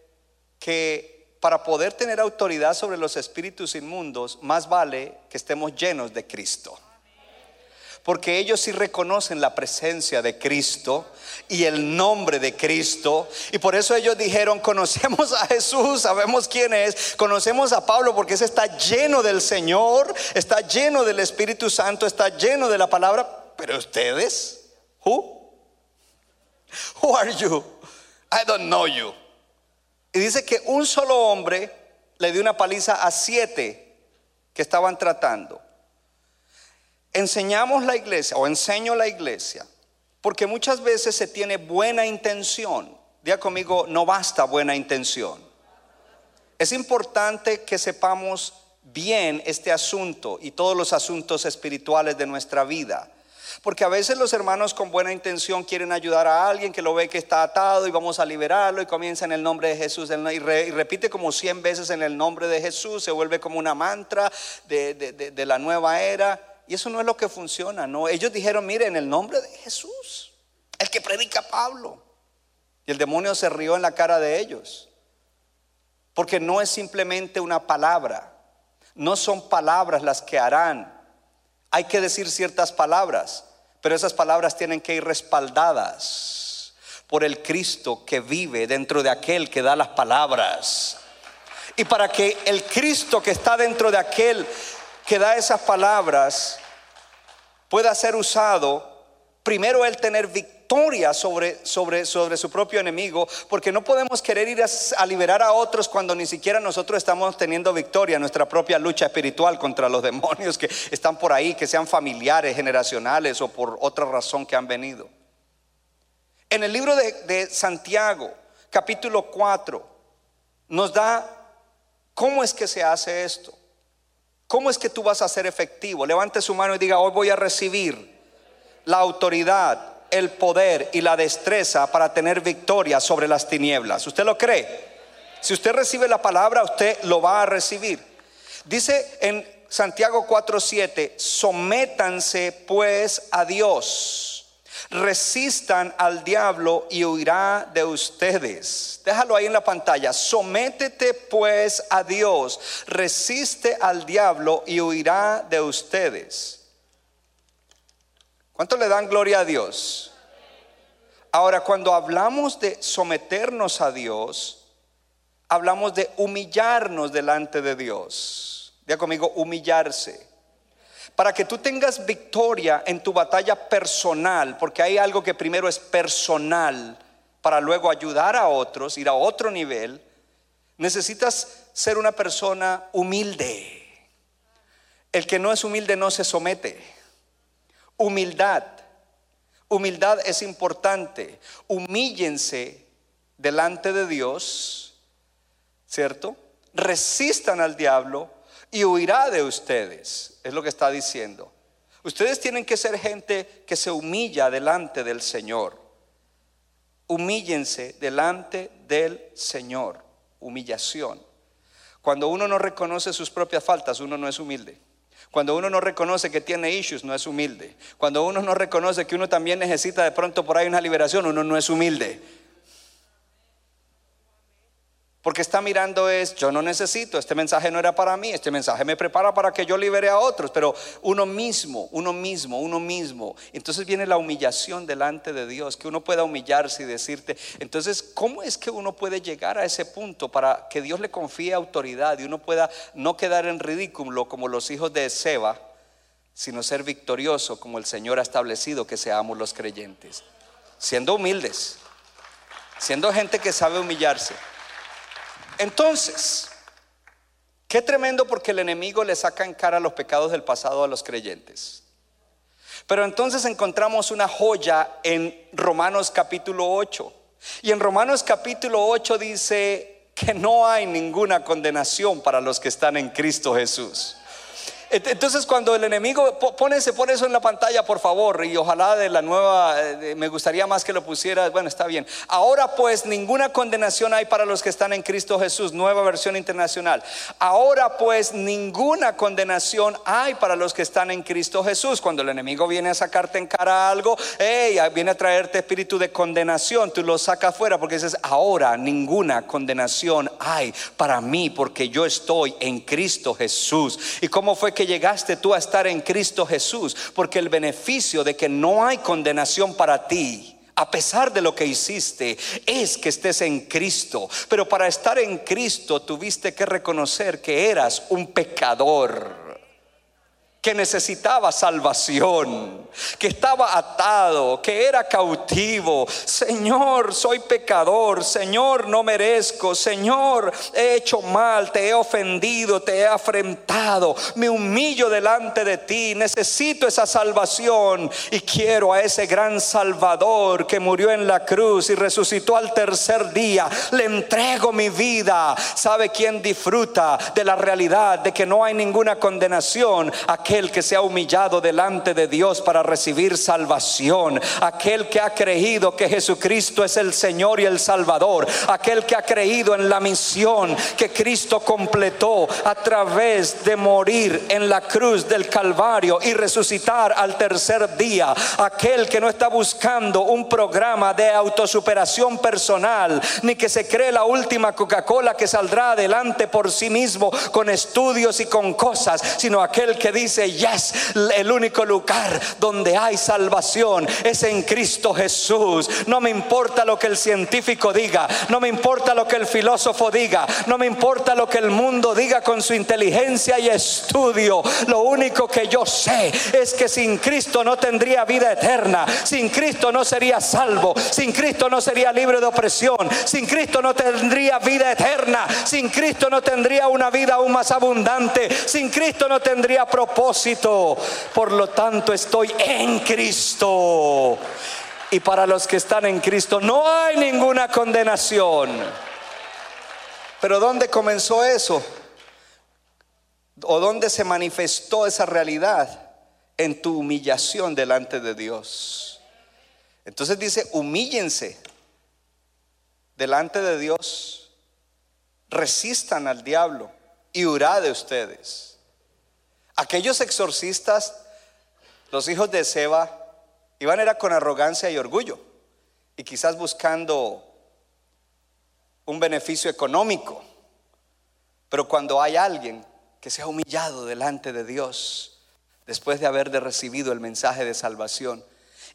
que para poder tener autoridad sobre los espíritus inmundos, más vale que estemos llenos de Cristo porque ellos sí reconocen la presencia de Cristo y el nombre de Cristo. Y por eso ellos dijeron, conocemos a Jesús, sabemos quién es, conocemos a Pablo porque ese está lleno del Señor, está lleno del Espíritu Santo, está lleno de la palabra. Pero ustedes, who? Who are you? I don't know you. Y dice que un solo hombre le dio una paliza a siete que estaban tratando enseñamos la iglesia o enseño la iglesia porque muchas veces se tiene buena intención. Diga conmigo, no basta buena intención. Es importante que sepamos bien este asunto y todos los asuntos espirituales de nuestra vida. Porque a veces los hermanos con buena intención quieren ayudar a alguien que lo ve que está atado y vamos a liberarlo y comienza en el nombre de Jesús y, repite como cien veces en el nombre de Jesús, se vuelve como una mantra de, de la nueva era. Y eso no es lo que funciona, no. Ellos dijeron, mire, en el nombre de Jesús, el que predica Pablo. Y el demonio se rió en la cara de ellos. Porque no es simplemente una palabra. No son palabras las que harán. Hay que decir ciertas palabras, pero esas palabras tienen que ir respaldadas por el Cristo que vive dentro de aquel que da las palabras. Y para que el Cristo que está dentro de aquel que da esas palabras pueda ser usado, primero él tener victoria sobre, sobre, sobre su propio enemigo, porque no podemos querer ir a, a, liberar a otros cuando ni siquiera nosotros estamos teniendo victoria en nuestra propia lucha espiritual contra los demonios que están por ahí, que sean familiares, generacionales o por otra razón que han venido. En el libro de, de Santiago, capítulo 4, nos da cómo es que se hace esto. ¿Cómo es que tú vas a ser efectivo? Levante su mano y diga, hoy voy a recibir la autoridad, el poder y la destreza para tener victoria sobre las tinieblas. ¿Usted lo cree? Si usted recibe la palabra, usted lo va a recibir. Dice en Santiago 4:7, sométanse pues a Dios resistan al diablo y huirá de ustedes. Déjalo ahí en la pantalla. Sométete pues a Dios, resiste al diablo y huirá de ustedes. ¿Cuánto le dan gloria a Dios? Ahora, cuando hablamos de someternos a Dios, hablamos de humillarnos delante de Dios. Diga conmigo, humillarse para que tú tengas victoria en tu batalla personal, porque hay algo que primero es personal, para luego ayudar a otros, ir a otro nivel, necesitas ser una persona humilde. El que no es humilde no se somete. Humildad. Humildad es importante. Humíllense delante de Dios, ¿cierto? Resistan al diablo y huirá de ustedes. Es lo que está diciendo. Ustedes tienen que ser gente que se humilla delante del Señor. Humíllense delante del Señor. Humillación. Cuando uno no reconoce sus propias faltas, uno no es humilde. Cuando uno no reconoce que tiene issues, no es humilde. Cuando uno no reconoce que uno también necesita de pronto por ahí una liberación, uno no es humilde. Porque está mirando es, yo no necesito, este mensaje no era para mí, este mensaje me prepara para que yo libere a otros, pero uno mismo, uno mismo, uno mismo. Entonces viene la humillación delante de Dios, que uno pueda humillarse y decirte, entonces, ¿cómo es que uno puede llegar a ese punto para que Dios le confíe autoridad y uno pueda no quedar en ridículo como los hijos de Seba, sino ser victorioso como el Señor ha establecido que seamos los creyentes? Siendo humildes, siendo gente que sabe humillarse. Entonces, qué tremendo porque el enemigo le saca en cara los pecados del pasado a los creyentes. Pero entonces encontramos una joya en Romanos capítulo 8. Y en Romanos capítulo 8 dice que no hay ninguna condenación para los que están en Cristo Jesús. Entonces cuando el enemigo pone, se pone eso en la pantalla, por favor, y ojalá de la nueva, eh, me gustaría más que lo pusiera, bueno, está bien. Ahora pues ninguna condenación hay para los que están en Cristo Jesús, nueva versión internacional. Ahora pues ninguna condenación hay para los que están en Cristo Jesús. Cuando el enemigo viene a sacarte en cara algo, hey, viene a traerte espíritu de condenación, tú lo sacas fuera porque dices, ahora ninguna condenación hay para mí porque yo estoy en Cristo Jesús. ¿Y cómo fue que llegaste tú a estar en Cristo Jesús, porque el beneficio de que no hay condenación para ti a pesar de lo que hiciste, es que estés en Cristo. Pero para estar en Cristo tuviste que reconocer que eras un pecador que necesitaba salvación, que estaba atado, que era cautivo. Señor, soy pecador, Señor, no merezco, Señor, he hecho mal, te he ofendido, te he afrentado, me humillo delante de ti, necesito esa salvación y quiero a ese gran Salvador que murió en la cruz y resucitó al tercer día. Le entrego mi vida. ¿Sabe quién disfruta de la realidad de que no hay ninguna condenación? Que se ha humillado delante de Dios para recibir salvación, aquel que ha creído que Jesucristo es el Señor y el Salvador, aquel que ha creído en la misión que Cristo completó a través de morir en la cruz del Calvario y resucitar al tercer día, aquel que no está buscando un programa de autosuperación personal, ni que se cree la última Coca-Cola que saldrá adelante por sí mismo con estudios y con cosas, sino aquel que dice, yes, el único lugar donde hay salvación es en Cristo Jesús. No me importa lo que el científico diga, no me importa lo que el filósofo diga, no me importa lo que el mundo diga con su inteligencia y estudio. Lo único que yo sé es que sin Cristo no tendría vida eterna, sin Cristo no sería salvo, sin Cristo no sería libre de opresión, sin Cristo no tendría vida eterna, sin Cristo no tendría una vida aún más abundante, sin Cristo no tendría propósito por lo tanto, estoy en Cristo. Y para los que están en Cristo no hay ninguna condenación. Pero ¿dónde comenzó eso? ¿O dónde se manifestó esa realidad? En tu humillación delante de Dios. Entonces dice, humíllense delante de Dios, resistan al diablo y hurá de ustedes. Aquellos exorcistas, los hijos de Seba, iban era con arrogancia y orgullo y quizás buscando un beneficio económico. Pero cuando hay alguien que se ha humillado delante de Dios después de haber recibido el mensaje de salvación,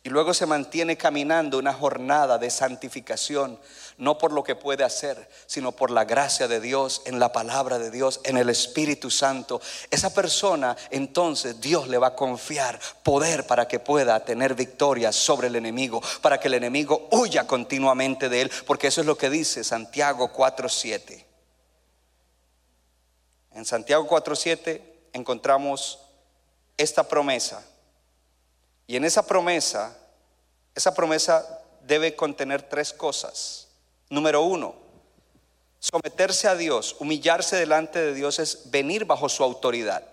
y luego se mantiene caminando una jornada de santificación, no por lo que puede hacer, sino por la gracia de Dios, en la palabra de Dios, en el Espíritu Santo. Esa persona entonces Dios le va a confiar poder para que pueda tener victoria sobre el enemigo, para que el enemigo huya continuamente de él, porque eso es lo que dice Santiago 4.7. En Santiago 4.7 encontramos esta promesa y en esa promesa, esa promesa debe contener tres cosas. Número uno, someterse a Dios, humillarse delante de Dios es venir bajo su autoridad.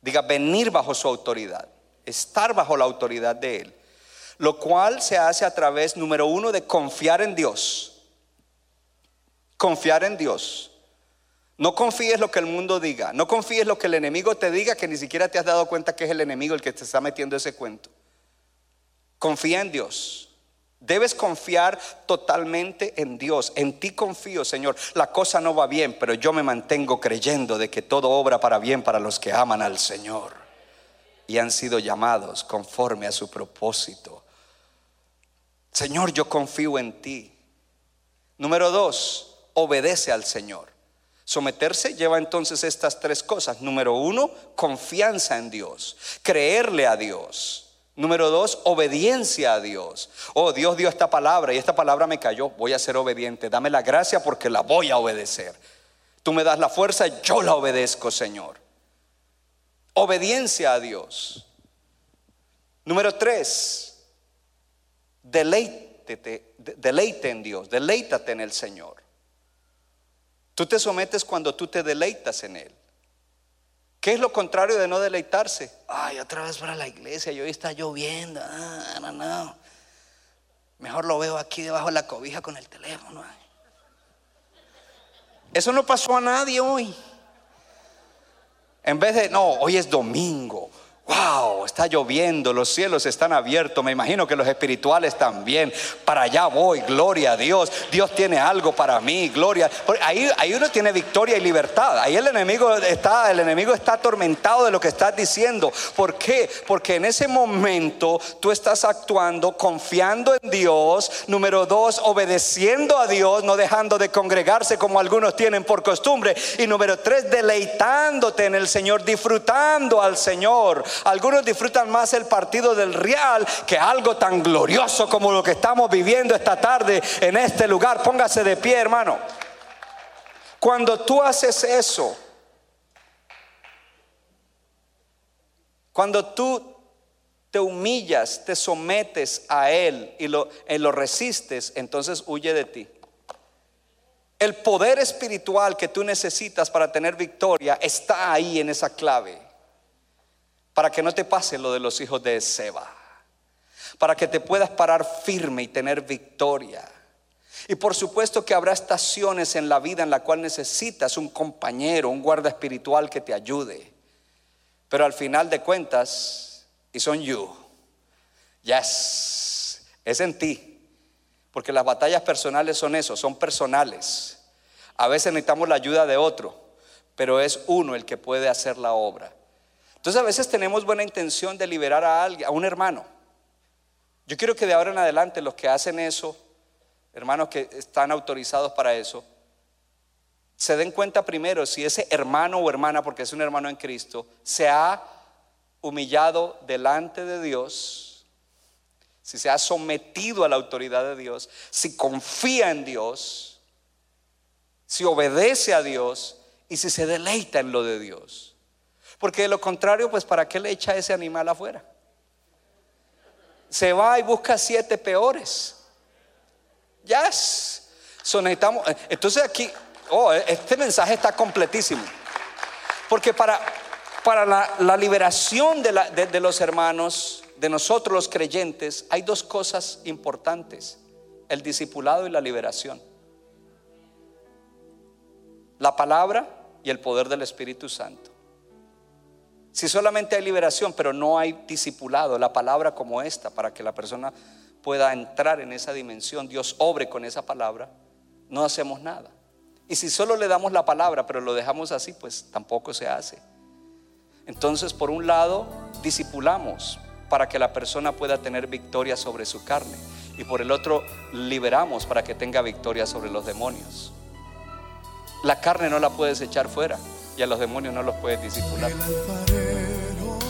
Diga, venir bajo su autoridad, estar bajo la autoridad de Él. Lo cual se hace a través, número uno, de confiar en Dios. Confiar en Dios. No confíes lo que el mundo diga. No confíes lo que el enemigo te diga, que ni siquiera te has dado cuenta que es el enemigo el que te está metiendo ese cuento. Confía en Dios. Debes confiar totalmente en Dios. En ti confío, Señor. La cosa no va bien, pero yo me mantengo creyendo de que todo obra para bien para los que aman al Señor y han sido llamados conforme a su propósito. Señor, yo confío en ti. Número dos, obedece al Señor. Someterse lleva entonces estas tres cosas. Número uno, confianza en Dios, creerle a Dios. Número dos, obediencia a Dios. Oh, Dios dio esta palabra y esta palabra me cayó. Voy a ser obediente. Dame la gracia porque la voy a obedecer. Tú me das la fuerza, yo la obedezco, Señor. Obediencia a Dios. Número tres, deleite, deleite en Dios, deleítate en el Señor. Tú te sometes cuando tú te deleitas en Él. ¿Qué es lo contrario de no deleitarse? Ay, otra vez para la iglesia y hoy está lloviendo. Ah, no, no. Mejor lo veo aquí debajo de la cobija con el teléfono. Eso no pasó a nadie hoy. En vez de, no, hoy es domingo. Wow, está lloviendo, los cielos están abiertos, me imagino que los espirituales también. Para allá voy, gloria a Dios. Dios tiene algo para mí, gloria. Ahí, ahí uno tiene victoria y libertad. Ahí el enemigo está, el enemigo está atormentado de lo que estás diciendo. ¿Por qué? Porque en ese momento tú estás actuando confiando en Dios. Número dos, obedeciendo a Dios, no dejando de congregarse como algunos tienen por costumbre. Y número tres, deleitándote en el Señor, disfrutando al Señor. Algunos disfrutan más el partido del Real que algo tan glorioso como lo que estamos viviendo esta tarde en este lugar. Póngase de pie, hermano. Cuando tú haces eso, cuando tú te humillas, te sometes a Él y lo, lo resistes, entonces huye de ti. El poder espiritual que tú necesitas para tener victoria está ahí en esa clave para que no te pase lo de los hijos de Seba, para que te puedas parar firme y tener victoria. Y por supuesto que habrá estaciones en la vida en la cual necesitas un compañero, un guarda espiritual que te ayude. Pero al final de cuentas, y son you. Yes, es en ti. Porque las batallas personales son eso, son personales. A veces necesitamos la ayuda de otro, pero es uno el que puede hacer la obra. Entonces a veces tenemos buena intención de liberar a alguien, a un hermano. Yo quiero que de ahora en adelante los que hacen eso, hermanos que están autorizados para eso, se den cuenta primero si ese hermano o hermana, porque es un hermano en Cristo, se ha humillado delante de Dios, si se ha sometido a la autoridad de Dios, si confía en Dios, si obedece a Dios y si se deleita en lo de Dios. Porque de lo contrario, pues ¿para qué le echa ese animal afuera? Se va y busca siete peores. Ya yes. necesitamos, entonces aquí, oh, este mensaje está completísimo. Porque para, para la, liberación de los hermanos, de nosotros los creyentes, hay dos cosas importantes. El discipulado y la liberación. La palabra y el poder del Espíritu Santo. Si solamente hay liberación, pero no hay discipulado, la palabra como esta, para que la persona pueda entrar en esa dimensión, Dios obre con esa palabra, no hacemos nada. Y si solo le damos la palabra, pero lo dejamos así, pues tampoco se hace. Entonces, por un lado, discipulamos para que la persona pueda tener victoria sobre su carne. Y por el otro, liberamos para que tenga victoria sobre los demonios. La carne no la puedes echar fuera y a los demonios no los puedes disipular.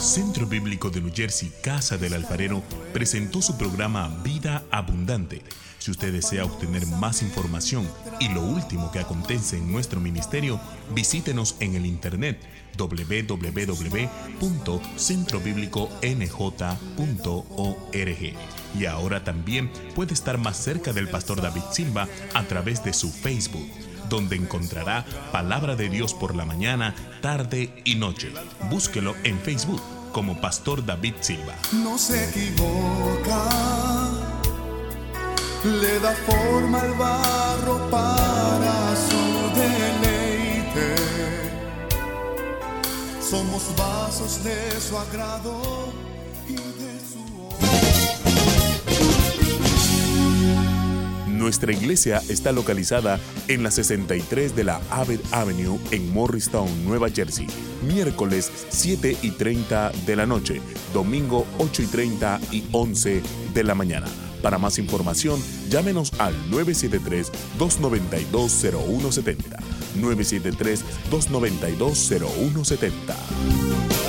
Centro Bíblico de New Jersey, Casa del Alfarero, presentó su programa Vida Abundante. Si usted desea obtener más información y lo último que acontece en nuestro ministerio, visítenos en el internet www.centrobibliconj.org. Y ahora también puede estar más cerca del pastor David Silva a través de su Facebook donde encontrará palabra de Dios por la mañana, tarde y noche. Búsquelo en Facebook como Pastor David Silva. No se equivoca, le da forma al barro para su deleite. Somos vasos de su agrado Nuestra iglesia está localizada en la 63 de la Abbott Avenue en Morristown, Nueva Jersey. Miércoles 7 y 30 de la noche, domingo 8 y 30 y 11 de la mañana. Para más información, llámenos al 973-292-0170. 973-292-0170.